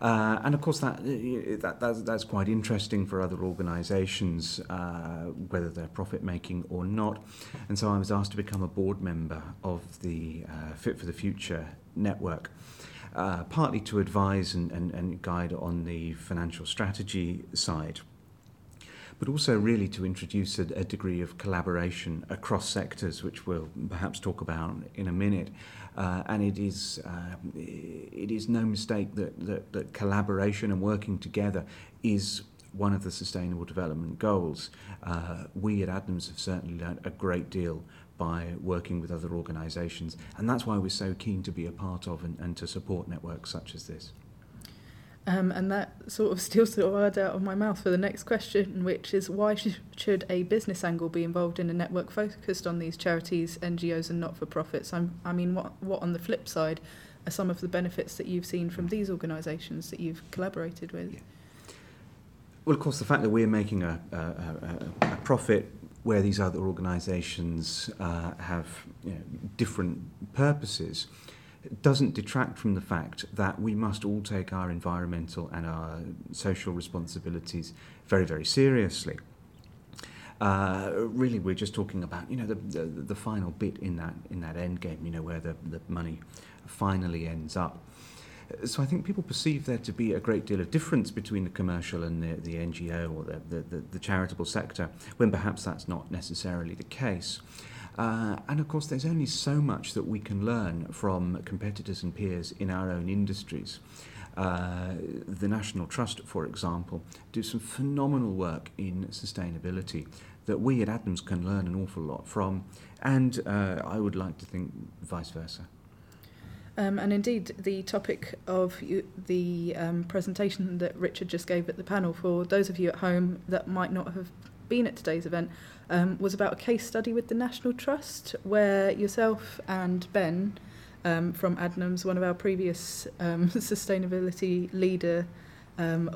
Uh, and of course, that, that that's, that's quite interesting for other organisations, uh, whether they're profit making or not. And so I was asked to become a board member of the uh, Fit for the Future network. Uh, partly to advise and, and, and guide on the financial strategy side, but also really to introduce a, a degree of collaboration across sectors, which we'll perhaps talk about in a minute. Uh, and it is uh, it is no mistake that, that, that collaboration and working together is one of the sustainable development goals. Uh, we at Adnams have certainly learned a great deal by working with other organisations, and that's why we're so keen to be a part of and, and to support networks such as this. Um, and that sort of steals the word out of my mouth for the next question, which is why sh- should a business angle be involved in a network focused on these charities, NGOs, and not for profits? I mean, what, what on the flip side are some of the benefits that you've seen from these organisations that you've collaborated with? Yeah. Well, of course, the fact that we're making a, a, a, a profit where these other organisations uh, have you know, different purposes doesn't detract from the fact that we must all take our environmental and our social responsibilities very, very seriously. Uh, really, we're just talking about you know the, the, the final bit in that in that end game, you know where the, the money finally ends up. So I think people perceive there to be a great deal of difference between the commercial and the, the NGO or the, the, the, the charitable sector, when perhaps that's not necessarily the case. Uh, and of course, there's only so much that we can learn from competitors and peers in our own industries. Uh, the National Trust, for example, do some phenomenal work in sustainability that we at Adnams can learn an awful lot from, and uh, I would like to think vice versa. Um, and indeed, the topic of you, the um, presentation that Richard just gave at the panel, for those of you at home that might not have been at today's event, um, was about a case study with the National Trust, where yourself and Ben um, from Adnams, one of our previous um, sustainability leader um,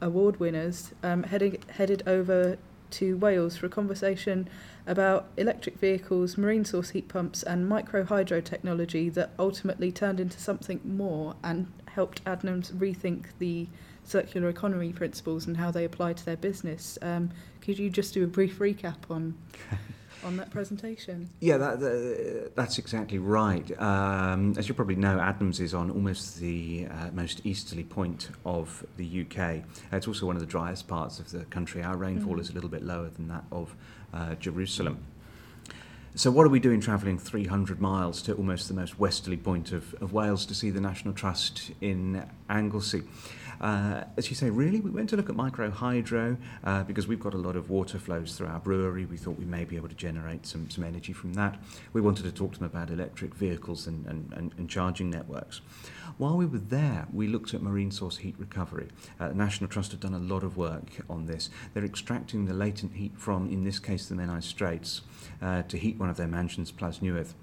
award winners, headed, headed over to Wales for a conversation about electric vehicles, marine source heat pumps, and micro hydro technology that ultimately turned into something more and helped Adnams rethink the circular economy principles and how they apply to their business. Um, could you just do a brief recap on on that presentation? Yeah, that, that, that's exactly right. Um, as you probably know, Adnams is on almost the uh, most easterly point of the UK. It's also one of the driest parts of the country. Our rainfall mm. is a little bit lower than that of uh, Jerusalem. So, what are we doing travelling 300 miles to almost the most westerly point of, of Wales to see the National Trust in Anglesey? Uh, as you say, really, we went to look at micro hydro uh, because we've got a lot of water flows through our brewery. We thought we may be able to generate some, some energy from that. We wanted to talk to them about electric vehicles and, and, and, and charging networks. While we were there, we looked at marine source heat recovery. Uh, the National Trust have done a lot of work on this. They're extracting the latent heat from, in this case, the Menai Straits uh, to heat one of their mansions, Plas Newydd.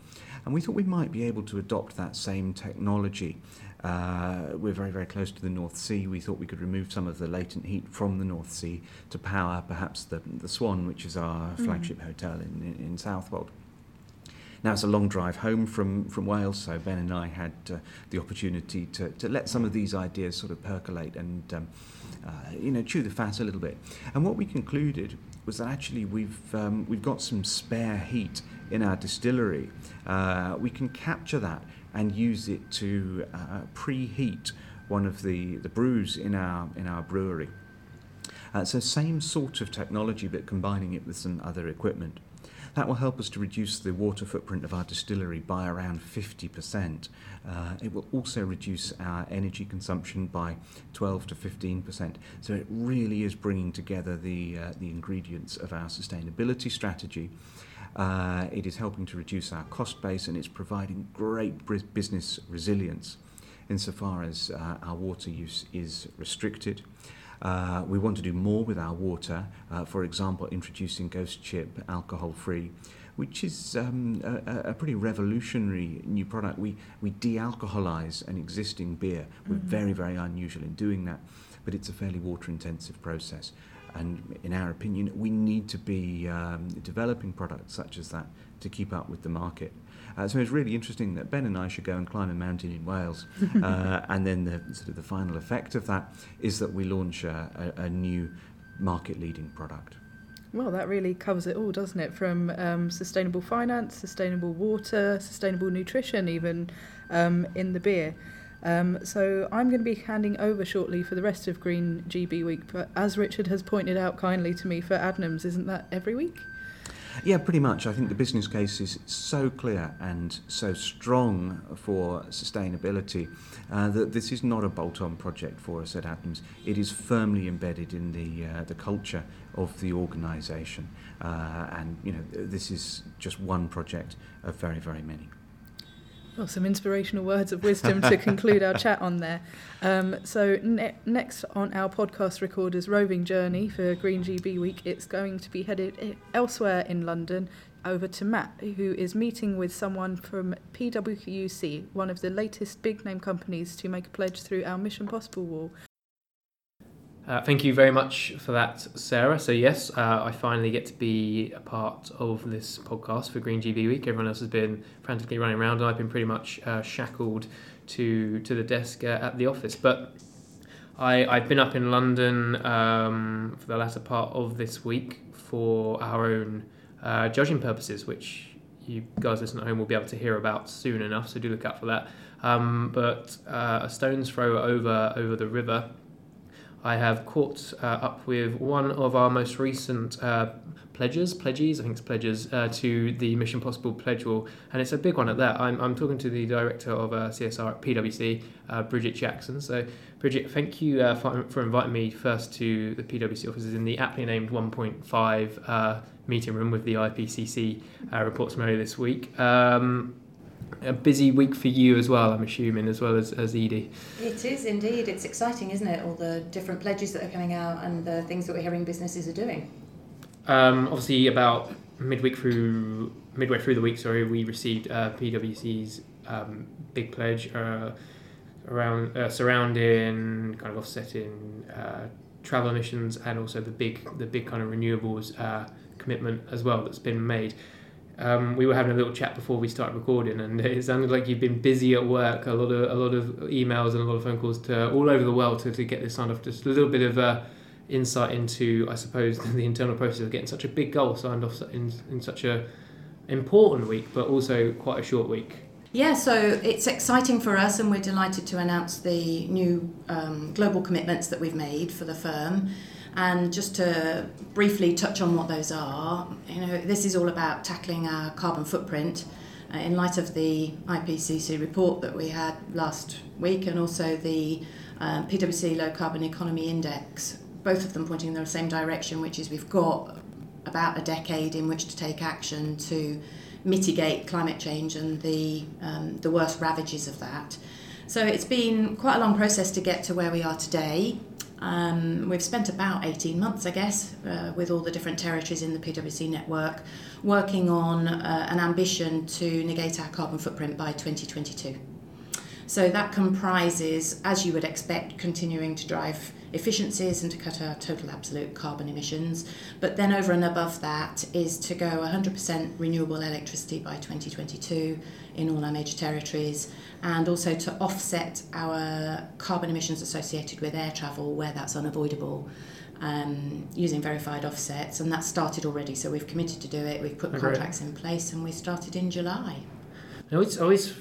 And we thought we might be able to adopt that same technology uh, we're very, very close to the North Sea. We thought we could remove some of the latent heat from the North Sea to power perhaps the, the Swan, which is our mm. flagship hotel in, in, in Southwold. Now it's a long drive home from, from Wales, so Ben and I had uh, the opportunity to, to let some of these ideas sort of percolate and um, uh, you know chew the fat a little bit. And what we concluded was that actually we've um, we've got some spare heat in our distillery. Uh, we can capture that and use it to uh, preheat one of the, the brews in our, in our brewery. Uh, so same sort of technology but combining it with some other equipment. That will help us to reduce the water footprint of our distillery by around 50%. Uh, it will also reduce our energy consumption by 12 to 15%. So it really is bringing together the, uh, the ingredients of our sustainability strategy uh, it is helping to reduce our cost base and it's providing great business resilience insofar as uh, our water use is restricted. Uh, we want to do more with our water, uh, for example, introducing Ghost Ship alcohol free, which is um, a, a, pretty revolutionary new product. We, we de alcoholize an existing beer. We're mm-hmm. very, very unusual in doing that, but it's a fairly water intensive process. And in our opinion, we need to be um, developing products such as that to keep up with the market. Uh, so it's really interesting that Ben and I should go and climb a mountain in Wales, uh, and then the sort of the final effect of that is that we launch a, a, a new market-leading product. Well, that really covers it all, doesn't it? From um, sustainable finance, sustainable water, sustainable nutrition, even um, in the beer. Um, so I'm going to be handing over shortly for the rest of Green GB Week. But as Richard has pointed out kindly to me for Adnams, isn't that every week? Yeah, pretty much. I think the business case is so clear and so strong for sustainability uh, that this is not a bolt-on project for us at Adnams. It is firmly embedded in the uh, the culture of the organisation, uh, and you know this is just one project of very, very many. Well, some inspirational words of wisdom to conclude our chat on there. Um, so, ne- next on our podcast recorder's roving journey for Green GB Week, it's going to be headed elsewhere in London over to Matt, who is meeting with someone from PwC, one of the latest big name companies to make a pledge through our Mission Possible wall. Uh, thank you very much for that, Sarah. So, yes, uh, I finally get to be a part of this podcast for Green GB Week. Everyone else has been frantically running around, and I've been pretty much uh, shackled to, to the desk uh, at the office. But I, I've been up in London um, for the latter part of this week for our own uh, judging purposes, which you guys listening at home will be able to hear about soon enough, so do look out for that. Um, but uh, a stone's throw over over the river I have caught uh, up with one of our most recent uh, pledges, pledges, I think it's pledges, uh, to the Mission Possible Pledge Wall, and it's a big one at that. I'm, I'm talking to the director of uh, CSR at PwC, uh, Bridget Jackson. So, Bridget, thank you uh, for, for inviting me first to the PwC offices in the aptly named 1.5 meeting room with the IPCC reports from earlier this week. Um, a busy week for you as well, I'm assuming, as well as, as Edie. It is indeed. It's exciting, isn't it? All the different pledges that are coming out and the things that we're hearing businesses are doing. Um, obviously, about midweek through midway through the week, sorry, we received uh, PwC's um, big pledge uh, around uh, surrounding kind of offsetting uh, travel emissions and also the big the big kind of renewables uh, commitment as well that's been made um, we were having a little chat before we started recording, and it sounded like you've been busy at work. A lot of a lot of emails and a lot of phone calls to all over the world to, to get this signed off. Just a little bit of uh, insight into, I suppose, the internal process of getting such a big goal signed off in in such a important week, but also quite a short week. Yeah, so it's exciting for us, and we're delighted to announce the new um, global commitments that we've made for the firm. And just to briefly touch on what those are, you know, this is all about tackling our carbon footprint uh, in light of the IPCC report that we had last week and also the uh, PwC Low Carbon Economy Index, both of them pointing in the same direction, which is we've got about a decade in which to take action to mitigate climate change and the, um, the worst ravages of that. So it's been quite a long process to get to where we are today. Um, we've spent about 18 months, I guess, uh, with all the different territories in the PwC network, working on uh, an ambition to negate our carbon footprint by 2022. So that comprises, as you would expect, continuing to drive efficiencies and to cut our total absolute carbon emissions. But then over and above that is to go 100% renewable electricity by 2022 in all our major territories and also to offset our carbon emissions associated with air travel where that's unavoidable. Um, using verified offsets, and that started already. So we've committed to do it. We've put contracts in place, and we started in July. I always, always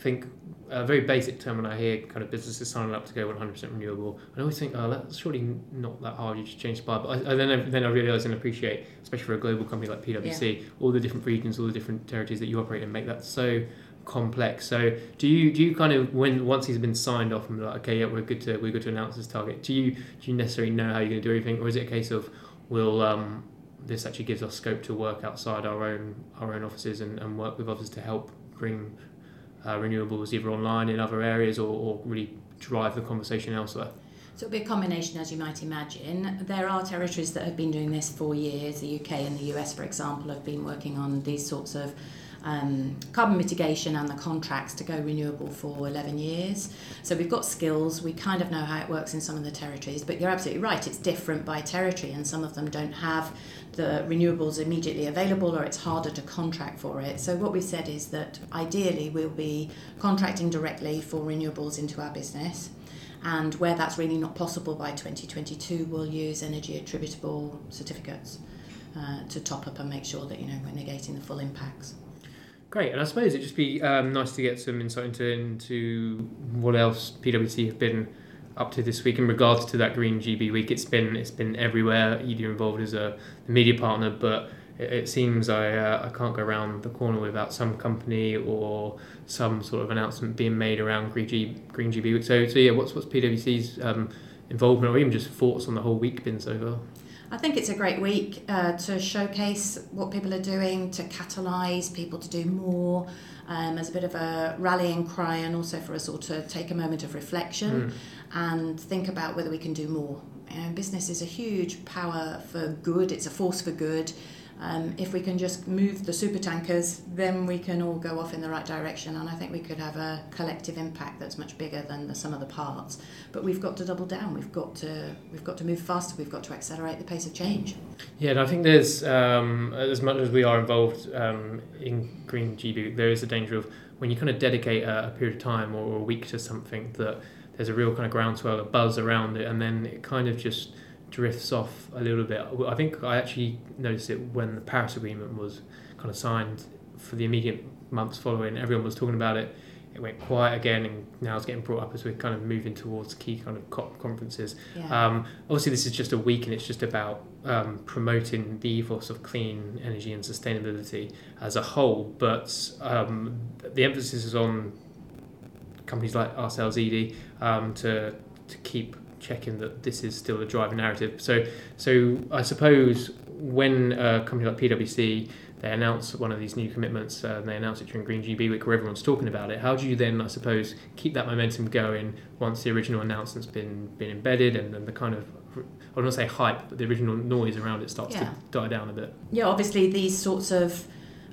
think a very basic term when I hear kind of businesses signing up to go 100% renewable. I always think, oh, that's surely not that hard. You just change the bar. But I, I then, I, then I realise and appreciate, especially for a global company like PwC, yeah. all the different regions, all the different territories that you operate in, make that so complex. So do you do you kind of when once he's been signed off and like okay yeah we're good to we're good to announce this target. Do you do you necessarily know how you're going to do everything, or is it a case of will um, this actually gives us scope to work outside our own our own offices and, and work with others to help bring uh, renewables either online in other areas or, or really drive the conversation elsewhere? So it'll be a combination, as you might imagine. There are territories that have been doing this for years. The UK and the US, for example, have been working on these sorts of um, carbon mitigation and the contracts to go renewable for 11 years. So we've got skills, we kind of know how it works in some of the territories, but you're absolutely right, it's different by territory, and some of them don't have the renewables immediately available or it's harder to contract for it. So what we've said is that ideally we'll be contracting directly for renewables into our business. And where that's really not possible by 2022, we'll use energy attributable certificates uh, to top up and make sure that you know we're negating the full impacts. Great, and I suppose it'd just be um, nice to get some insight into, into what else PwC have been up to this week in regards to that Green GB week. It's been it's been everywhere. You're involved as a media partner, but it, it seems I uh, I can't go around the corner without some company or some sort of announcement being made around Green, G, Green GB week. So so yeah, what's what's PwC's um, involvement or even just thoughts on the whole week been so far? I think it's a great week uh, to showcase what people are doing, to catalyse people to do more, um, as a bit of a rallying cry, and also for us all to take a moment of reflection Mm. And think about whether we can do more. Business is a huge power for good, it's a force for good. Um, if we can just move the super tankers, then we can all go off in the right direction, and I think we could have a collective impact that's much bigger than the sum of the parts. But we've got to double down. We've got to we've got to move faster. We've got to accelerate the pace of change. Yeah, and I think there's um, as much as we are involved um, in Green GB, there is a danger of when you kind of dedicate a, a period of time or a week to something that there's a real kind of groundswell, a buzz around it, and then it kind of just drifts off a little bit. I think I actually noticed it when the Paris Agreement was kind of signed for the immediate months following. Everyone was talking about it. It went quiet again, and now it's getting brought up as we're kind of moving towards key kind of COP conferences. Yeah. Um, obviously, this is just a week, and it's just about um, promoting the ethos of clean energy and sustainability as a whole. But um, the emphasis is on companies like ourselves, edie, um, to to keep checking that this is still a driving narrative. So, so I suppose when a company like PwC they announce one of these new commitments, uh, and they announce it during Green GB Week, where everyone's talking about it. How do you then, I suppose, keep that momentum going once the original announcement's been been embedded, and then the kind of I don't want to say hype, but the original noise around it starts Yeah. to die down a bit. yeah, obviously these sorts of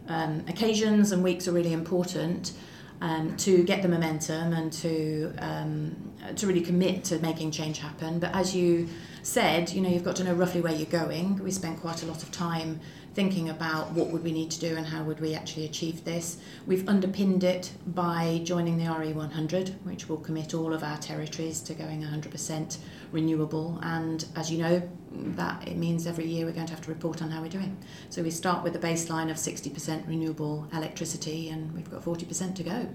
um, occasions and weeks are really important um, to get the momentum and to um, to really commit to making change happen. But as you said, you know, you've got to know roughly where you're going. We spent quite a lot of time thinking about what would we need to do and how would we actually achieve this. We've underpinned it by joining the RE100, which will commit all of our territories to going 100% renewable. And as you know, that it means every year we're going to have to report on how we're doing. So we start with a baseline of 60% renewable electricity, and we've got 40% to go.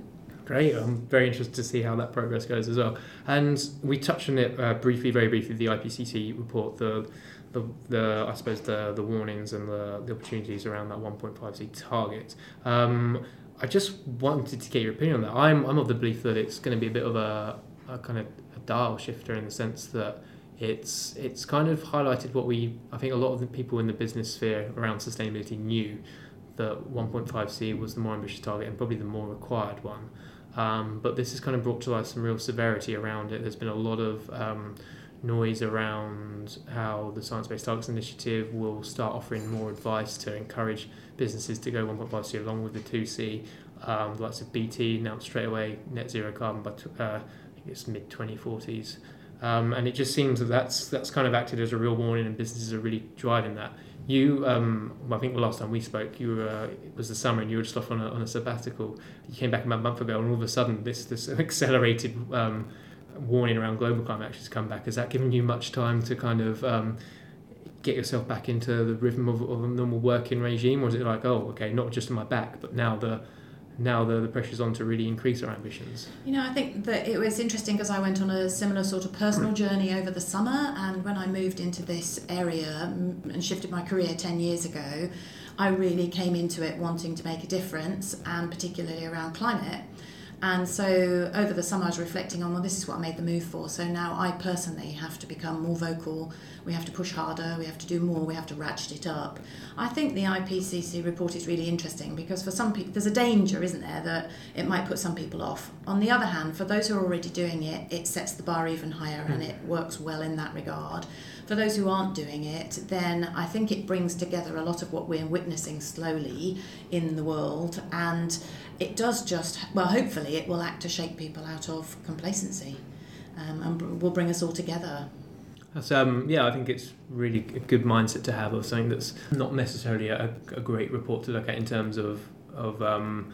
Great. I'm very interested to see how that progress goes as well. And we touched on it uh, briefly, very briefly, the IPCC report, the, the, the I suppose the, the warnings and the, the opportunities around that 1.5C target. Um, I just wanted to get your opinion on that. I'm, I'm of the belief that it's going to be a bit of a, a kind of dial shifter in the sense that it's it's kind of highlighted what we I think a lot of the people in the business sphere around sustainability knew that 1.5C was the more ambitious target and probably the more required one. Um, but this has kind of brought to life some real severity around it. There's been a lot of um, noise around how the Science Based Targets Initiative will start offering more advice to encourage businesses to go 1.5C along with the 2C. Um, the likes of BT announced straight away net zero carbon by t- uh, It's mid 2040s. Um, and it just seems that that's that's kind of acted as a real warning, and businesses are really driving that. You, um, I think the last time we spoke, you were uh, it was the summer, and you were just off on a, on a sabbatical. You came back about a month ago, and all of a sudden, this this accelerated um, warning around global climate action has come back. Has that given you much time to kind of um, get yourself back into the rhythm of, of a normal working regime, or is it like, oh, okay, not just on my back, but now the now the, the pressure's on to really increase our ambitions? You know, I think that it was interesting because I went on a similar sort of personal journey over the summer, and when I moved into this area mm, and shifted my career 10 years ago, I really came into it wanting to make a difference, and particularly around climate. And so over the summer, I was reflecting on, well, this is what I made the move for. So now I personally have to become more vocal. We have to push harder. We have to do more. We have to ratchet it up. I think the IPCC report is really interesting because for some people, there's a danger, isn't there, that it might put some people off. On the other hand, for those who are already doing it, it sets the bar even higher and hmm. it works well in that regard. For those who aren't doing it, then I think it brings together a lot of what we're witnessing slowly in the world and it does just, well, hopefully, it will act to shake people out of complacency um, and will bring us all together. Um, yeah, I think it's really a good mindset to have of something that's not necessarily a, a great report to look at in terms of of um,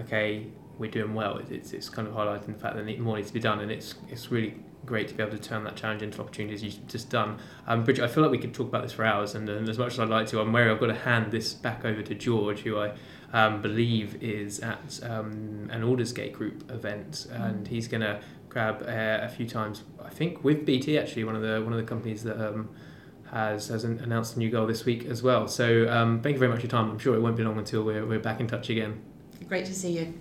okay, we're doing well. It's it's kind of highlighting the fact that more needs to be done, and it's it's really great to be able to turn that challenge into opportunities you've just done. Um, Bridget, I feel like we could talk about this for hours, and, and as much as I'd like to, I'm wary I've got to hand this back over to George, who I um, believe is at um, an Aldersgate Group event, and he's going to grab uh, a few times. I think with BT actually, one of the one of the companies that um, has has an- announced a new goal this week as well. So um, thank you very much for your time. I'm sure it won't be long until we're we're back in touch again. Great to see you.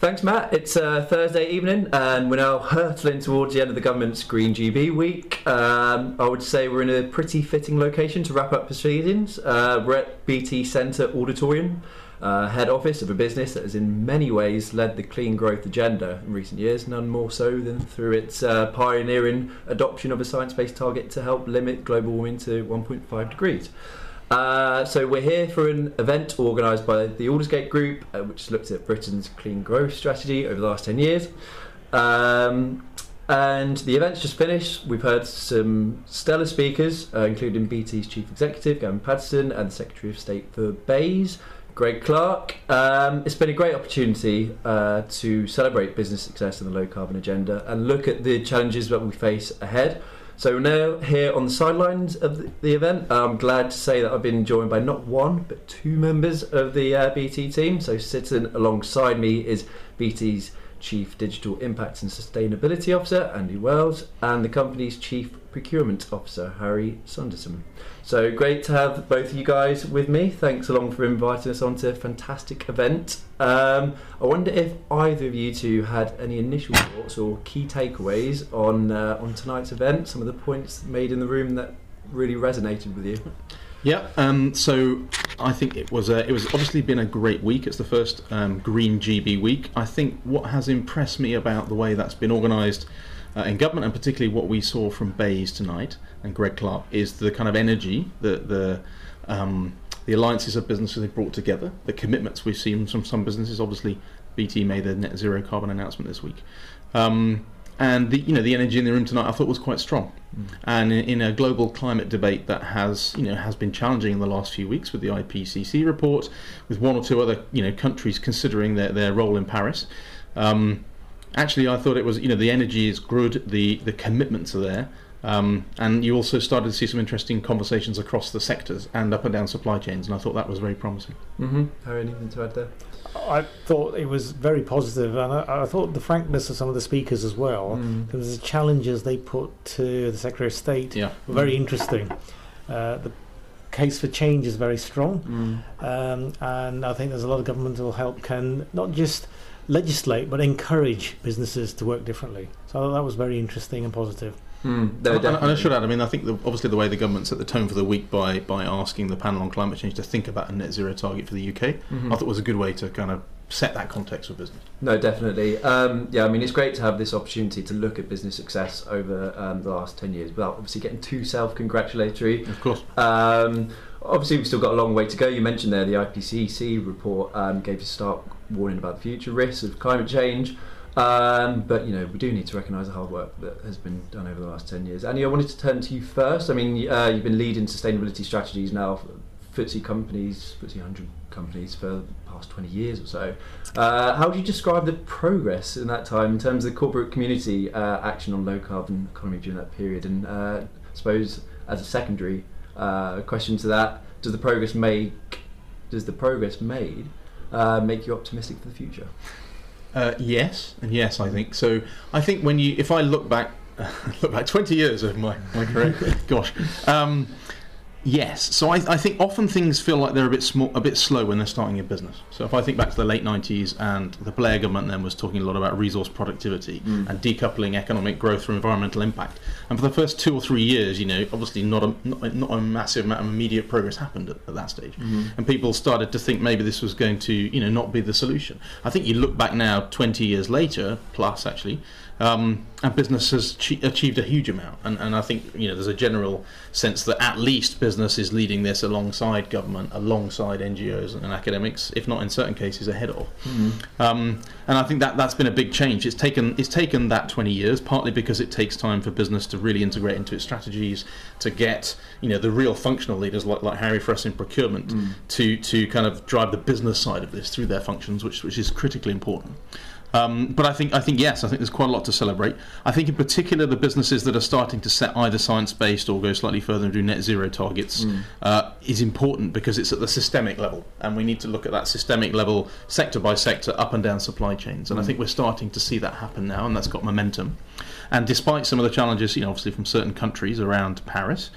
Thanks, Matt. It's uh, Thursday evening, and we're now hurtling towards the end of the government's Green GB week. Um, I would say we're in a pretty fitting location to wrap up proceedings. Uh, we're at BT Centre Auditorium, uh, head office of a business that has in many ways led the clean growth agenda in recent years, none more so than through its uh, pioneering adoption of a science based target to help limit global warming to 1.5 degrees. Uh, so we're here for an event organised by the Aldersgate Group, uh, which looked at Britain's clean growth strategy over the last 10 years. Um, and the event's just finished. We've heard some stellar speakers, uh, including BT's Chief Executive, Gavin Patterson, and the Secretary of State for BEIS, Greg Clark. Um, it's been a great opportunity uh, to celebrate business success and the low carbon agenda and look at the challenges that we face ahead. So now here on the sidelines of the, event, I'm glad to say that I've been joined by not one but two members of the uh, BT team. So sitting alongside me is BT's Chief Digital Impact and Sustainability Officer Andy Wales and the company's Chief Procurement Officer Harry Sunderson. So great to have both of you guys with me. Thanks along for inviting us onto a fantastic event. Um, I wonder if either of you two had any initial thoughts or key takeaways on uh, on tonight's event. Some of the points made in the room that really resonated with you. Yeah, um, so I think it was a, it was obviously been a great week. It's the first um, Green GB week. I think what has impressed me about the way that's been organised uh, in government, and particularly what we saw from BEIS tonight and Greg Clark, is the kind of energy, the the um, the alliances of businesses they've brought together, the commitments we've seen from some businesses. Obviously, BT made their net zero carbon announcement this week. Um, and the you know the energy in the room tonight I thought was quite strong, mm. and in, in, a global climate debate that has you know has been challenging in the last few weeks with the IPCC report, with one or two other you know countries considering their, their role in Paris. Um, actually, I thought it was you know the energy is good, the the commitments are there, um, and you also started to see some interesting conversations across the sectors and up and down supply chains, and I thought that was very promising. Mm-hmm. Harry, anything to add there? I thought it was very positive, and I, I, thought the frankness of some of the speakers as well. Mm. The challenges they put to the Secretary of State yeah. were very interesting. Uh, the case for change is very strong, mm. um, and I think there's a lot of governmental help can not just legislate but encourage businesses to work differently. So I thought that was very interesting and positive. Mm, and, and, I should add, I mean, I think the, obviously the way the government set the tone for the week by by asking the panel on climate change to think about a net zero target for the UK, mm-hmm. I thought was a good way to kind of set that context for business. No, definitely. Um, yeah, I mean, it's great to have this opportunity to look at business success over um, the last 10 years without obviously getting too self congratulatory. Of course. Um, obviously, we've still got a long way to go. You mentioned there the IPCC report um, gave a stark warning about the future risks of climate change. Um, but you know, we do need to recognise the hard work that has been done over the last ten years. Andy, I wanted to turn to you first. I mean, uh, you've been leading sustainability strategies now for FTSE companies, FTSE 100 companies for the past 20 years or so. Uh, how would you describe the progress in that time in terms of the corporate community uh, action on low carbon economy during that period? And uh, I suppose as a secondary uh, question to that, does the progress make does the progress made uh, make you optimistic for the future? Uh, yes, and yes, I think so. I think when you, if I look back, look back twenty years of my, my career, gosh, um, Yes, so I, I, think often things feel like they're a bit small, a bit slow when they're starting a business. So if I think back to the late '90s, and the Blair government then was talking a lot about resource productivity mm. and decoupling economic growth from environmental impact, and for the first two or three years, you know, obviously not a not, not a massive amount of immediate progress happened at, at that stage, mm. and people started to think maybe this was going to, you know, not be the solution. I think you look back now, 20 years later, plus actually, um, and business has achieved a huge amount, and, and I think you know there's a general sense that at least business is leading this alongside government, alongside NGOs and academics, if not in certain cases ahead of. Mm-hmm. Um, and I think that that's been a big change. It's taken it's taken that 20 years, partly because it takes time for business to really integrate into its strategies, to get you know the real functional leaders like, like Harry for us in procurement mm. to to kind of drive the business side of this through their functions, which which is critically important. Um, but I think I think yes, I think there's quite a lot to celebrate. I think in particular the businesses that are starting to set either science-based or go slightly further and do net zero targets mm. uh, is important because it's at the systemic level, and we need to look at that systemic level, sector by sector, up and down supply chains. And mm. I think we're starting to see that happen now, and that's got momentum. And despite some of the challenges, you know, obviously from certain countries around Paris.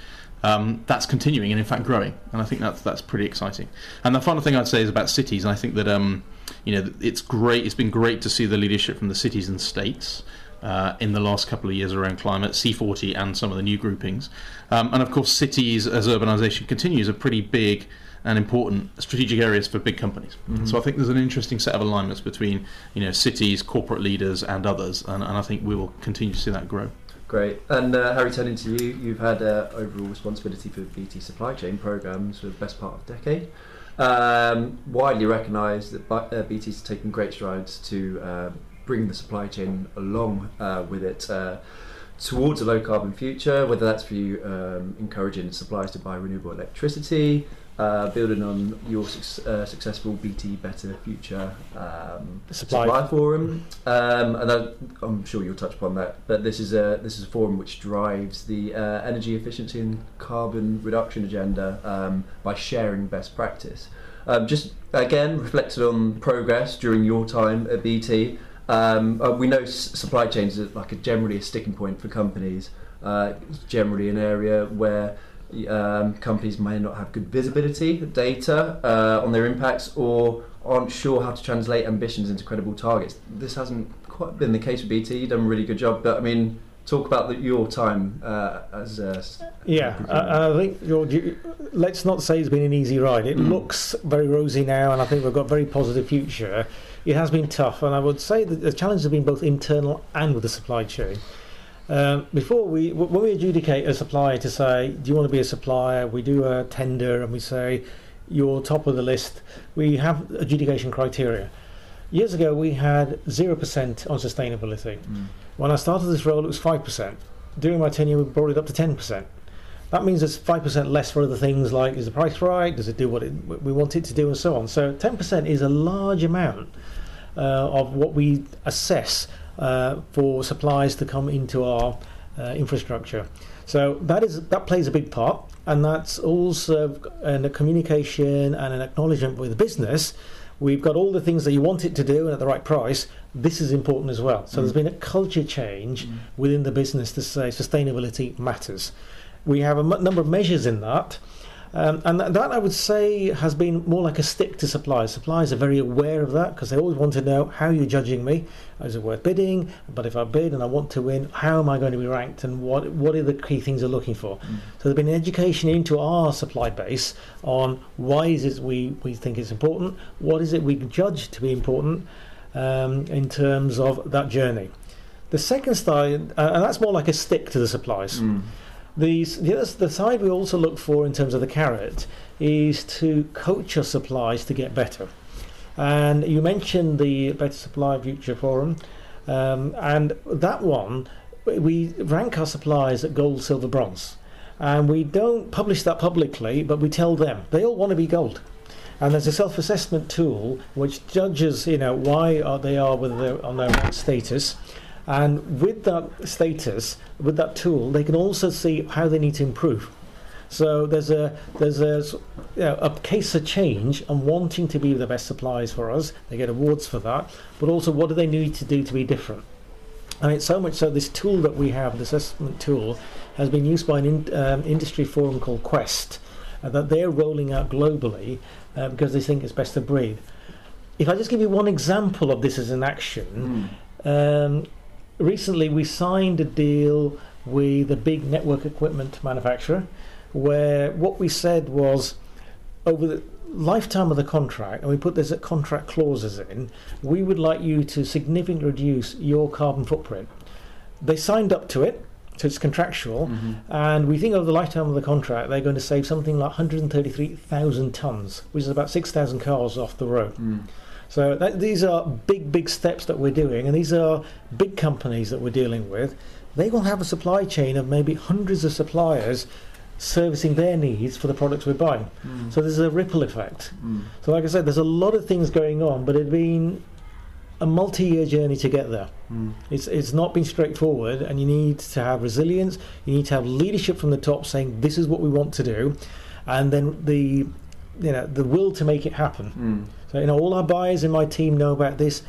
um, that's continuing and in fact growing, and I think that's that's pretty exciting. And the final thing I'd say is about cities, and I think that um, you know it's great. It's been great to see the leadership from the cities and states. Uh, in the last couple of years around climate, C40 and some of the new groupings. Um, and of course, cities as urbanisation continues are pretty big and important strategic areas for big companies. Mhm. So I think there's an interesting set of alignments between you know cities, corporate leaders, and others, and, and I think we will continue to see that grow. Great. And uh, Harry, turning to you, you've had uh, overall responsibility for BT supply chain programs for the best part of a decade. Um, widely recognised that bi- uh, BT's taken great strides to uh, bring the supply chain along uh, with it uh, towards a low carbon future, whether that's for you um, encouraging suppliers to buy renewable electricity, uh, building on your suc- uh, successful BT Better Future um, Supply. supply forum, um, and I, I'm sure you'll touch upon that. But this is a this is a forum which drives the uh, energy efficiency and carbon reduction agenda um, by sharing best practice. Um, just again reflected on progress during your time at BT. Um, uh, we know s- supply chains are like a generally a sticking point for companies. Uh, it's generally an area where um, companies may not have good visibility data uh, on their impacts or aren't sure how to translate ambitions into credible targets. This hasn't quite been the case with BT. You've done a really good job, but I mean, talk about the, your time uh, as a s- Yeah, uh, I think George, you, let's not say it's been an easy ride. It Mm. looks very rosy now, and I think we've got a very positive future. It has been tough, and I would say that the challenges have been both internal and with the supply chain. Um, before we, when we adjudicate a supplier to say, do you want to be a supplier? We do a tender, and we say you're top of the list. We have adjudication criteria. Years ago, we had zero percent on sustainability. When I started this role, it was 5%. During my tenure, we brought it up to 10%. That means it's 5% less for other things like is the price right? Does it do what it, we want it to do? And so on. So 10% is a large amount uh, of what we assess uh, for supplies to come into our uh, infrastructure. So that is that plays a big part, and that's also in a communication and an acknowledgement with business. We've got all the things that you want it to do and at the right price. This is important as well. So there's been a culture change within the business to say sustainability matters. We have a m- number of measures in that. Um, and that, I would say has been more like a stick to suppliers. Suppliers are very aware of that because they always want to know how you're judging me. Is it worth bidding? But if I bid and I want to win, how am I going to be ranked? And what what are the key things they're looking for? So there's been an education into our supply base on why is it we, we think it's important, what is it we judge to be important um, in terms of that journey. The second side, uh, and that's more like a stick to the supplies. The, the, other, the side we also look for in terms of the carrot is to coach our supplies to get better. And you mentioned the Better Supply Future Forum, um, and that one, we rank our supplies at gold, silver, bronze. And we don't publish that publicly, but we tell them they all want to be gold. And there's a self-assessment tool which judges, you know, why are they are whether they're on their right status. And with that status, with that tool, they can also see how they need to improve. So there's a there's a you know, a case of change and wanting to be the best suppliers for us. They get awards for that, but also what do they need to do to be different? And it's so much so this tool that we have, the assessment tool, has been used by an in, um, industry forum called Quest, uh, that they're rolling out globally uh, because they think it's best of breed. If I just give you one example of this as an action, um, recently we signed a deal with a big network equipment manufacturer where what we said was over the lifetime of the contract, and we put this at contract clauses in, we would like you to significantly reduce your carbon footprint. They signed up to it, so it's contractual, mm-hmm. and we think over the lifetime of the contract they're going to save something like 133,000 tonnes, which is about 6,000 cars off the road. Mm. So that, these are big, big steps that we're doing, and these are big companies that we're dealing with. They will have a supply chain of maybe hundreds of suppliers servicing their needs for the products we're buying. Hmm. So there's a ripple effect. Hmm. So, like I said, there's a lot of things going on, but it's been a multi-year journey to get there. Hmm. It's it's not been straightforward, and you need to have resilience. You need to have leadership from the top saying this is what we want to do, and then the you know the will to make it happen. So you know all our buyers in my team know about this.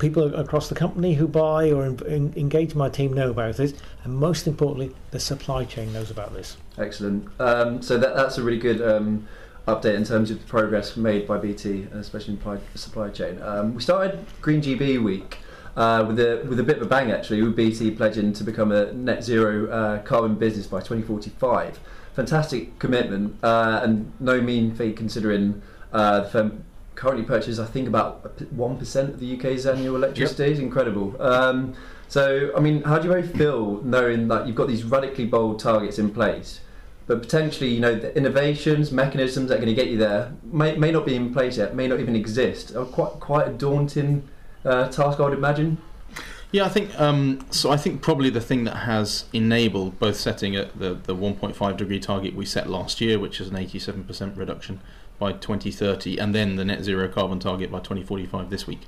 People across the company who buy or in, in, engage my team know about this, and most importantly, the supply chain knows about this. Excellent. Um, so that, that's a really good um, update in terms of the progress made by BT, especially in supply chain. Um, we started Green GB Week uh, with a with a bit of a bang actually, with BT pledging to become a net zero uh, carbon business by 2045. Fantastic commitment uh, and no mean feat considering uh, the firm currently purchase, I think about one percent of the UK's annual electricity. It's incredible. Um, so I mean, how do you both feel knowing that you've got these radically bold targets in place? but potentially, you know, the innovations, mechanisms that are going to get you there may, may not be in place yet, may not even exist. Are quite quite a daunting uh, task, I would imagine. Yeah, I think um, so. I think probably the thing that has enabled both setting at the the 1.5 degree target we set last year, which is an 87% reduction by 2030, and then the net zero carbon target by 2045 this week.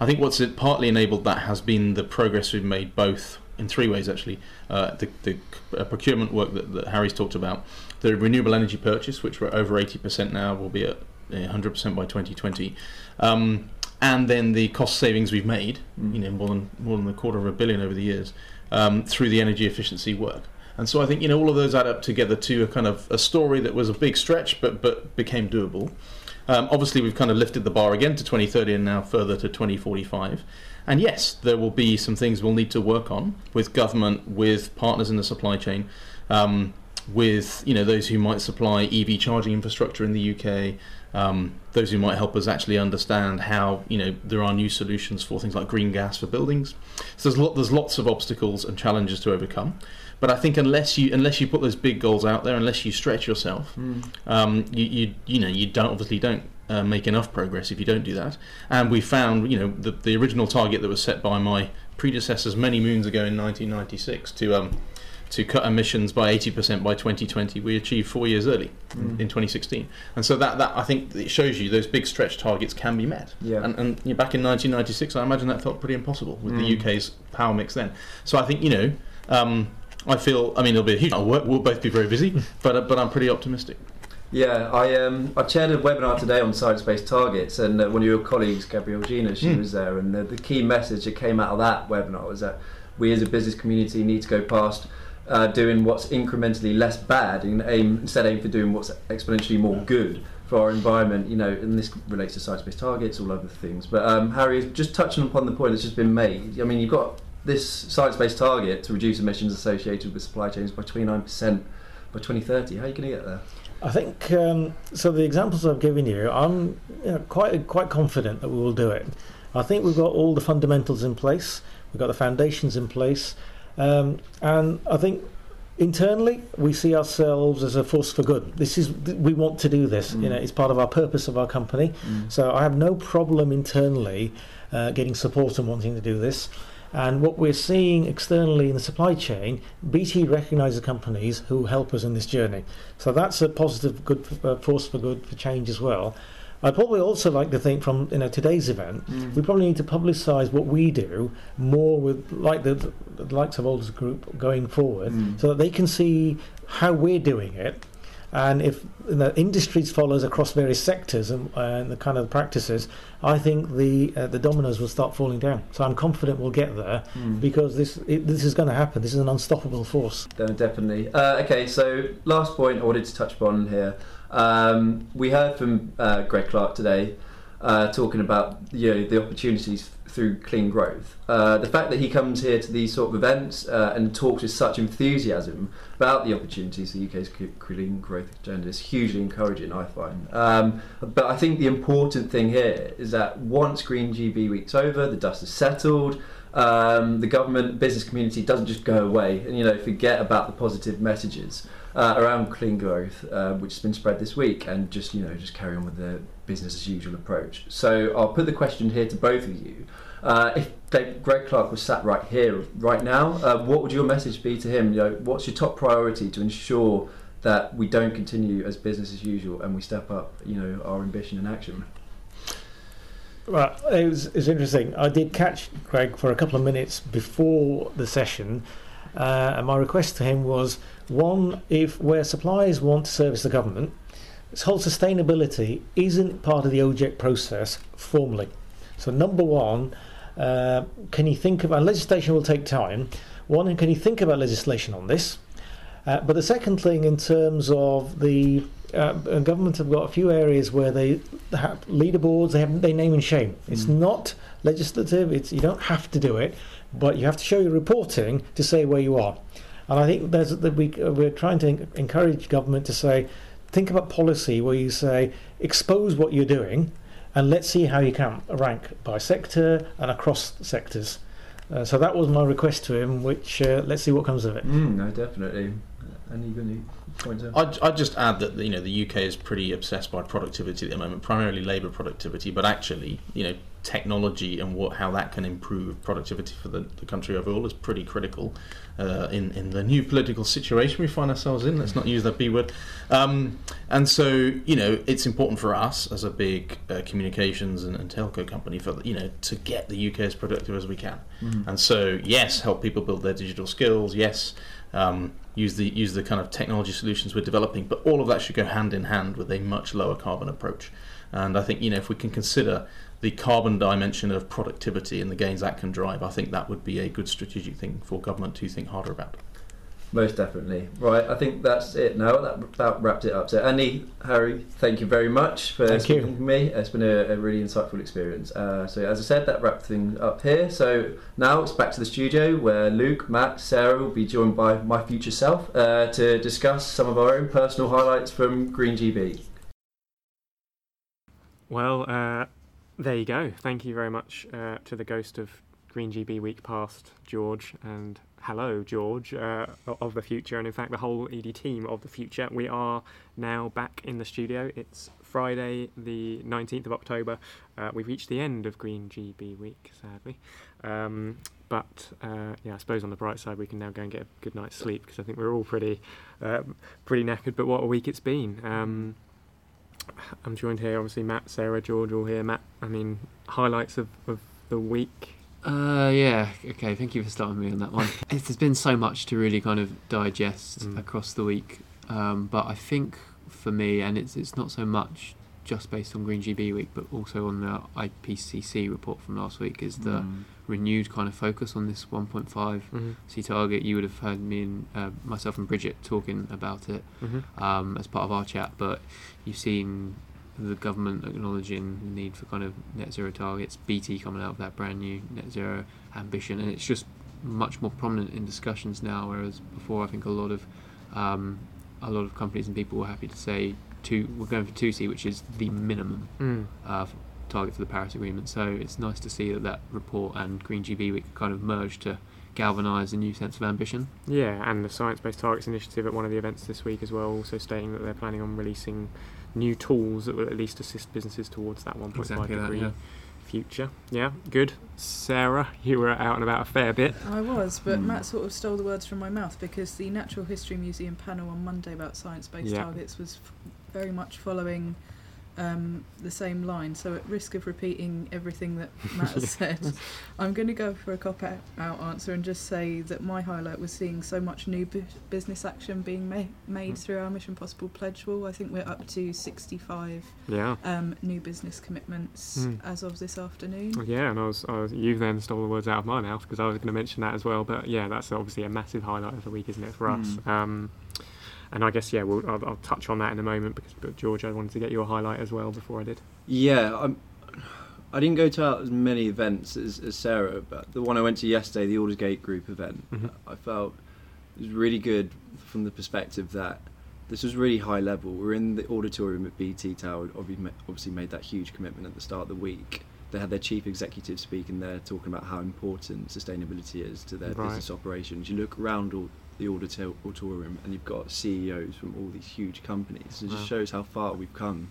I think what's partly enabled that has been the progress we've made both in three ways actually. Uh, the, the uh, procurement work that, that Harry's talked about, the renewable energy purchase, which we're over 80% now, will be at 100% by 2020. Um, and then the cost savings we've made, you know, more than more than a quarter of a billion over the years, um, through the energy efficiency work. And so I think you know all of those add up together to a kind of a story that was a big stretch, but but became doable. Um, obviously, we've kind of lifted the bar again to 2030 and now further to 2045. And yes, there will be some things we'll need to work on with government, with partners in the supply chain, um, with you know those who might supply EV charging infrastructure in the UK, um, those who might help us actually understand how you know there are new solutions for things like green gas for buildings. So there's there's lots of obstacles and challenges to overcome. But I think unless you unless you put those big goals out there, unless you stretch yourself, Mm. um, you, you you know you don't obviously don't uh, make enough progress if you don't do that. And we found you know the the original target that was set by my predecessors many moons ago in 1996 to um to cut emissions by 80% by 2020 we achieved four years early Mm. in 2016 and so that, that I think it shows you those big stretch targets can be met Yeah. and, and you know, back in 1996 I imagine that felt pretty impossible with Mm. the UK's power mix then so I think you know um, I feel I mean it'll be a huge amount of work we'll both be very busy but, uh, but I'm pretty optimistic Yeah, I um, I chaired a webinar today on science-based targets, and uh, one of your colleagues, Gabrielle Ginér, she Mm. was there, and the, the key message that came out of that webinar was that we as a business community need to go past uh, doing what's incrementally less bad and aim instead aim for doing what's exponentially more good for our environment. You know, and this relates to science-based targets, all other things. But um, Harry, just touching upon the point that's just been made. I mean, you've got this science-based target to reduce emissions associated with supply chains by 29% by 2030. How are you going to get there? I think um, so. The examples I've given you, I'm you know, quite quite confident that we will do it. I think we've got all the fundamentals in place. We've got the foundations in place, um, and I think internally we see ourselves as a force for good. This is we want to do this. You know, it's part of our purpose of our company. So I have no problem internally uh, getting support and wanting to do this. And what we're seeing externally in the supply chain, BT recognises companies who help us in this journey. So that's a positive, good uh, force for good for change as well. I'd probably also like to think from you know today's event, Mm. we probably need to publicise what we do more with like the, the likes of Aldersgate Group going forward, Mm. so that they can see how we're doing it. And if the industries follows across various sectors and, and the kind of practices, I think the uh, the dominoes will start falling down. So I'm confident we'll get there Mm. because this it, this is going to happen. This is an unstoppable force. Definitely. Uh, okay, so last point I wanted to touch upon here. Um, we heard from uh, Greg Clark today uh, talking about you know, the opportunities through clean growth. Uh, the fact that he comes here to these sort of events uh, and talks with such enthusiasm about the opportunities the UK's clean growth agenda is hugely encouraging, I find. Um, but I think the important thing here is that once Green GB Week's over, the dust is settled, um, the government business community doesn't just go away and you know forget about the positive messages uh, around clean growth uh, which has been spread this week and just you know just carry on with the business as usual approach. So I'll put the question here to both of you. Uh, if Dave, Greg Clark was sat right here right now uh, what would your message be to him? You know what's your top priority to ensure that we don't continue as business as usual and we step up you know our ambition and action? Right, it was, it's interesting. I did catch Greg for a couple of minutes before the session, uh, and my request to him was one: if where suppliers want to service the government, this whole sustainability isn't part of the OJEC process formally. So, number one, uh, can you think about legislation will take time? One, can you think about legislation on this? Uh, but the second thing, in terms of the uh, government, have got a few areas where they have leaderboards. They have they name and shame. It's Mm. not legislative. It's you don't have to do it, but you have to show your reporting to say where you are. And I think there's that we we're trying to encourage government to say, think about policy where you say expose what you're doing, and let's see how you can rank by sector and across sectors. Uh, so that was my request to him, which uh, let's see what comes of it. Mm, no, definitely. Any any points? there? I'd, I'd just add that you know the UK is pretty obsessed by productivity at the moment, primarily labour productivity, but actually you know technology and what how that can improve productivity for the, the country overall is pretty critical uh, in in the new political situation we find ourselves in. Let's not use that B word. Um, and so you know it's important for us as a big uh, communications and, and telco company for you know to get the UK as productive as we can. Mm. And so yes, help people build their digital skills. Yes. Um, use the use the kind of technology solutions we're developing, but all of that should go hand in hand with a much lower carbon approach. And I think you know if we can consider the carbon dimension of productivity and the gains that can drive, I think that would be a good strategic thing for government to think harder about. Most definitely. Right, I think that's it now. That about wrapped it up. So, Andy, Harry, thank you very much for Thank you. speaking with me. It's been a, a really insightful experience. Uh, so, as I said, that wrapped things up here. So, now it's back to the studio where Luke, Matt, Sarah will be joined by my future self uh, to discuss some of our own personal highlights from Green GB. Well, uh, there you go. Thank you very much uh, to the ghost of Green GB Week past, George, and hello, George, uh, of the future, and in fact, the whole edie team of the future. We are now back in the studio. It's Friday, the 19th of October. Uh, we've reached the end of Green GB Week, sadly. Um, but uh, yeah, I suppose on the bright side, we can now go and get a good night's sleep because I think we're all pretty, um, pretty knackered. But what a week it's been! Um, I'm joined here, obviously, Matt, Sarah, George, all here. Matt, I mean, highlights of, of the week. Uh, yeah. Okay. Thank you for starting me on that one. It's, there's been so much to really kind of digest Mm. across the week, um, but I think for me, and it's it's not so much just based on Green GB week, but also on the IPCC report from last week, is the Mm. renewed kind of focus on this 1.5 Mm-hmm. C target. You would have heard me and uh, myself and Bridget talking about it Mm-hmm. um, as part of our chat, but you've seen the government acknowledging the need for kind of net zero targets, BT coming out with that brand new net zero ambition, and it's just much more prominent in discussions now. Whereas before, I think a lot of um, a lot of companies and people were happy to say two, we're going for two C, which is the minimum Mm. uh, target for the Paris Agreement. So it's nice to see that that report and Green GB Week kind of merged to galvanise a new sense of ambition. Yeah, and the Science Based Targets Initiative at one of the events this week as well, also stating that they're planning on releasing new tools that will at least assist businesses towards that 1.5 Exactly that, degree yeah. future. Yeah, good. Sarah, you were out and about a fair bit. I was, but Hmm. Matt sort of stole the words from my mouth because the Natural History Museum panel on Monday about science-based Yeah. targets was f- very much following um, the same line. So, at risk of repeating everything that Matt has said, I'm going to go for a cop-out answer and just say that my highlight was seeing so much new bu- business action being ma- made Mm. through our Mission Possible pledge wall. I think we're up to 65 Yeah. um, new business commitments Mm. as of this afternoon. Yeah, and I was, I was, you then stole the words out of my mouth because I was going to mention that as well. But yeah, that's obviously a massive highlight of the week, isn't it, for us? Mm. Um, and I guess yeah, we'll, I'll, I'll touch on that in a moment because, but George, I wanted to get your highlight as well before I did. Yeah, I'm, I didn't go to as many events as, as Sarah, but the one I went to yesterday, the Aldersgate Group event, Mhm. I felt it was really good from the perspective that this was really high level. We're in the auditorium at BT Tower, obviously obviously made that huge commitment at the start of the week. They had their chief executive speaking there, talking about how important sustainability is to their Right. business operations. You look around all the auditor- auditorium and you've got CEOs from all these huge companies. It Wow. just shows how far we've come,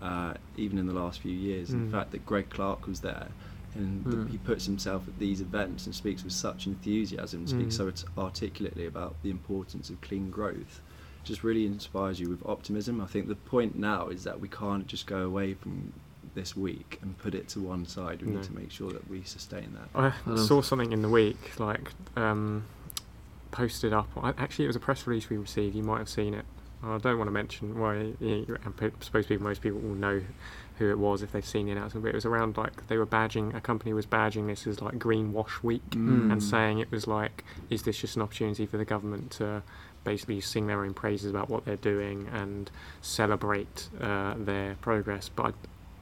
uh, even in the last few years. And Mm. the fact that Greg Clark was there and that Mm. he puts himself at these events and speaks with such enthusiasm, speaks Mm. so articulately about the importance of clean growth, just really inspires you with optimism. I think the point now is that we can't just go away from this week and put it to one side. We No. need to make sure that we sustain that. I I saw something in the week, like um, posted up. Actually, it was a press release we received. You might have seen it. I don't want to mention why. You know, I suppose people, most people will know who it was if they've seen the announcement. But it was around like they were badging a company was badging this as like Green Wash Week Mm. and saying it was like, is this just an opportunity for the government to basically sing their own praises about what they're doing and celebrate uh, their progress? But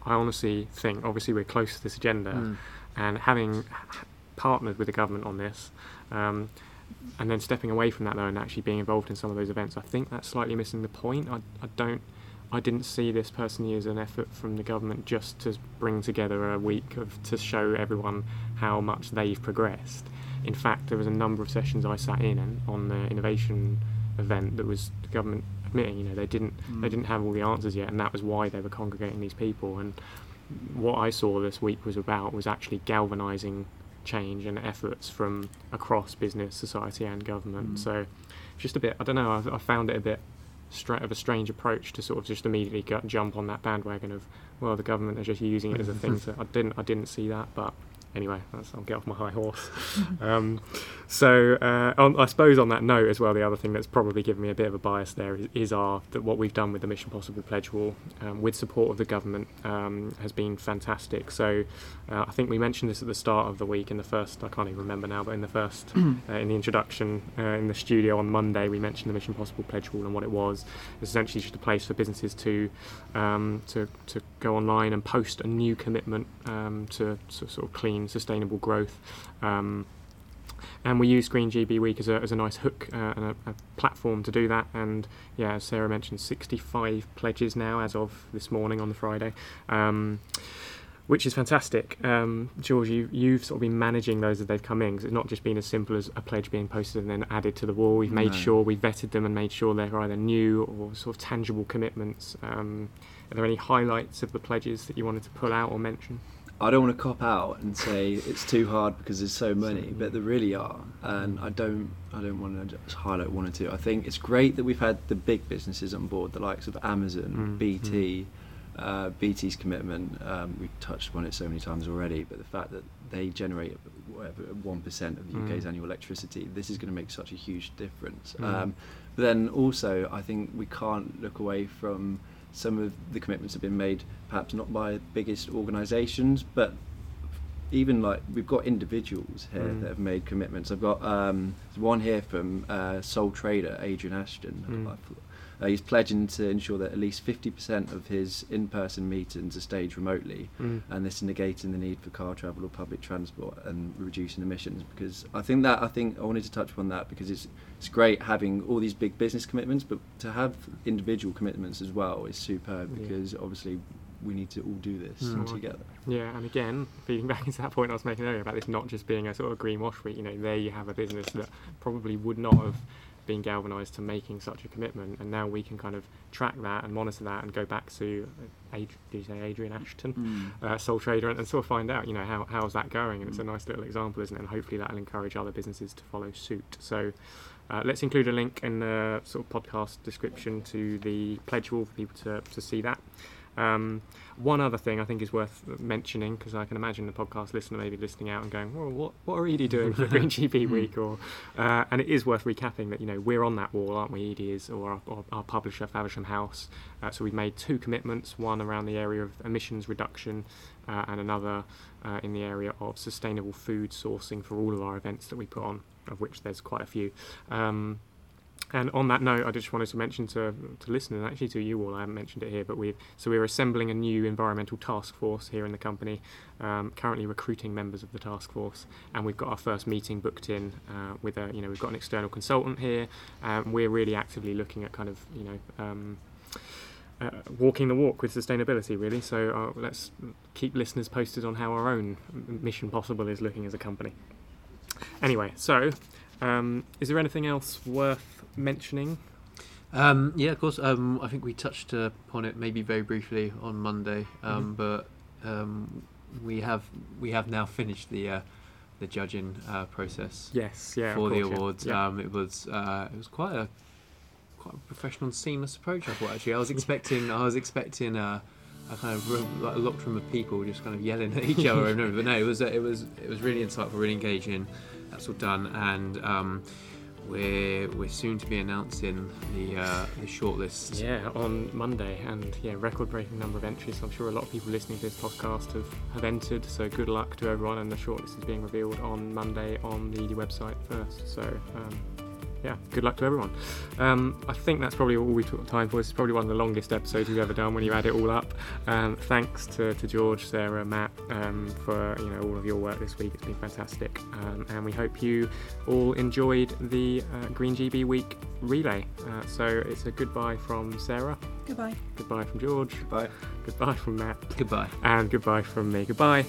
I, I honestly think, obviously, we're close to this agenda, Mm. and having partnered with the government on this. Um, and then stepping away from that though and actually being involved in some of those events, I think that's slightly missing the point. I, I don't, I didn't see this personally as an effort from the government just to bring together a week of to show everyone how much they've progressed. In fact, there was a number of sessions I sat in on- on the innovation event that was the government admitting, you know, they didn't they Mm. didn't have all the answers yet, and that was why they were congregating these people. And what I saw this week was about was actually galvanising change and efforts from across business, society, and government. Mm. So, just a bit. I don't know. I, I found it a bit stra- of a strange approach to sort of just immediately jump on that bandwagon of well, the government are just using it as a thing. To, I didn't. I didn't see that, but. Anyway, that's, I'll get off my high horse. um, so, uh, on, I suppose on that note as well, the other thing that's probably given me a bit of a bias there is, is our that what we've done with the Mission Possible pledge wall, um, with support of the government, um, has been fantastic. So, uh, I think we mentioned this at the start of the week in the first. I can't even remember now, but in the first, uh, in the introduction uh, in the studio on Monday, we mentioned the Mission Possible pledge wall and what it was. It's essentially just a place for businesses to um, to to go online and post a new commitment um, to, to sort of clean, sustainable growth. Um, and we use Green GB Week as a, as a nice hook uh, and a, a platform to do that. And yeah, as Sarah mentioned, 65 pledges now as of this morning on the Friday, um, which is fantastic. Um, George, you, you've sort of been managing those as they've come in 'cause it's not just been as simple as a pledge being posted and then added to the wall. We've made No. sure we vetted them and made sure they're either new or sort of tangible commitments. Um, are there any highlights of the pledges that you wanted to pull out or mention? I don't want to cop out and say it's too hard because there's so many, but there really are, and I don't. I don't want to just highlight one or two. I think it's great that we've had the big businesses on board, the likes of Amazon, Mm, BT, uh, BT's commitment. Um, we've touched on it so many times already, but the fact that they generate whatever one percent of the Mm. UK's annual electricity, this is going to make such a huge difference. Mm. Um, but then also, I think we can't look away from some of the commitments have been made, perhaps not by the biggest organisations, but even like we've got individuals here Mm. that have made commitments. I've got um, one here from uh, sole trader Adrian Ashton. Mm. Uh, he's pledging to ensure that at least 50% of his in-person meetings are staged remotely, Mm. and this is negating the need for car travel or public transport and reducing emissions. Because I think that I think I wanted to touch upon that because it's it's great having all these big business commitments, but to have individual commitments as well is superb Yeah. because obviously we need to all do this Mm. together. Yeah, and again, feeding back into that point I was making earlier about this not just being a sort of green wash week, you know, there you have a business that probably would not have been galvanised to making such a commitment, and now we can kind of track that and monitor that and go back to, uh, Ad- did you say Adrian Ashton, Mm. uh, sole trader, and, and sort of find out, you know, how, how's that going, and it's a nice little example, isn't it, and hopefully that'll encourage other businesses to follow suit. So uh, let's include a link in the sort of podcast description to the pledge wall for people to, to see that. Um, one other thing I think is worth mentioning because I can imagine the podcast listener maybe listening out and going, "Well, what what are edie doing for Green GB Week?" Or uh, and it is worth recapping that you know we're on that wall, aren't we? edie is or our, or our publisher Faversham House. Uh, so we've made two commitments: one around the area of emissions reduction, uh, and another uh, in the area of sustainable food sourcing for all of our events that we put on, of which there's quite a few. Um, and on that note, I just wanted to mention to, to listeners, and actually to you all, I haven't mentioned it here, but we've so we're assembling a new environmental task force here in the company. Um, currently recruiting members of the task force, and we've got our first meeting booked in uh, with a you know we've got an external consultant here. Um, we're really actively looking at kind of you know. Um, uh, walking the walk with sustainability, really. So uh, let's keep listeners posted on how our own Mission Possible is looking as a company. Anyway, so um, is there anything else worth mentioning? Um, yeah, of course. Um, I think we touched uh, upon it maybe very briefly on Monday, um, Mhm. but um, we have we have now finished the uh, the judging uh, process Yes, yeah, for the course, yeah. awards. Yeah. Um, it was uh, it was quite a quite a professional and seamless approach. I thought actually I was expecting I was expecting a, a kind of room, like a lot room of people just kind of yelling at each other over and over. But no, it was uh, it was it was really insightful, really engaging. That's all done, and um, we're we're soon to be announcing the uh, the shortlist. Yeah, on Monday, and yeah, record-breaking number of entries. I'm sure a lot of people listening to this podcast have, have entered. So good luck to everyone, and the shortlist is being revealed on Monday on the website first. So um, yeah, good luck to everyone. Um, I think that's probably all we took time for. This is probably one of the longest episodes we've ever done when you add it all up. Um, thanks to, to George, Sarah, Matt um, for you know all of your work this week. It's been fantastic, um, and we hope you all enjoyed the uh, Green GB Week relay. Uh, so it's a goodbye from Sarah. Goodbye. Goodbye from George. Goodbye. Goodbye from Matt. Goodbye. And goodbye from me. Goodbye.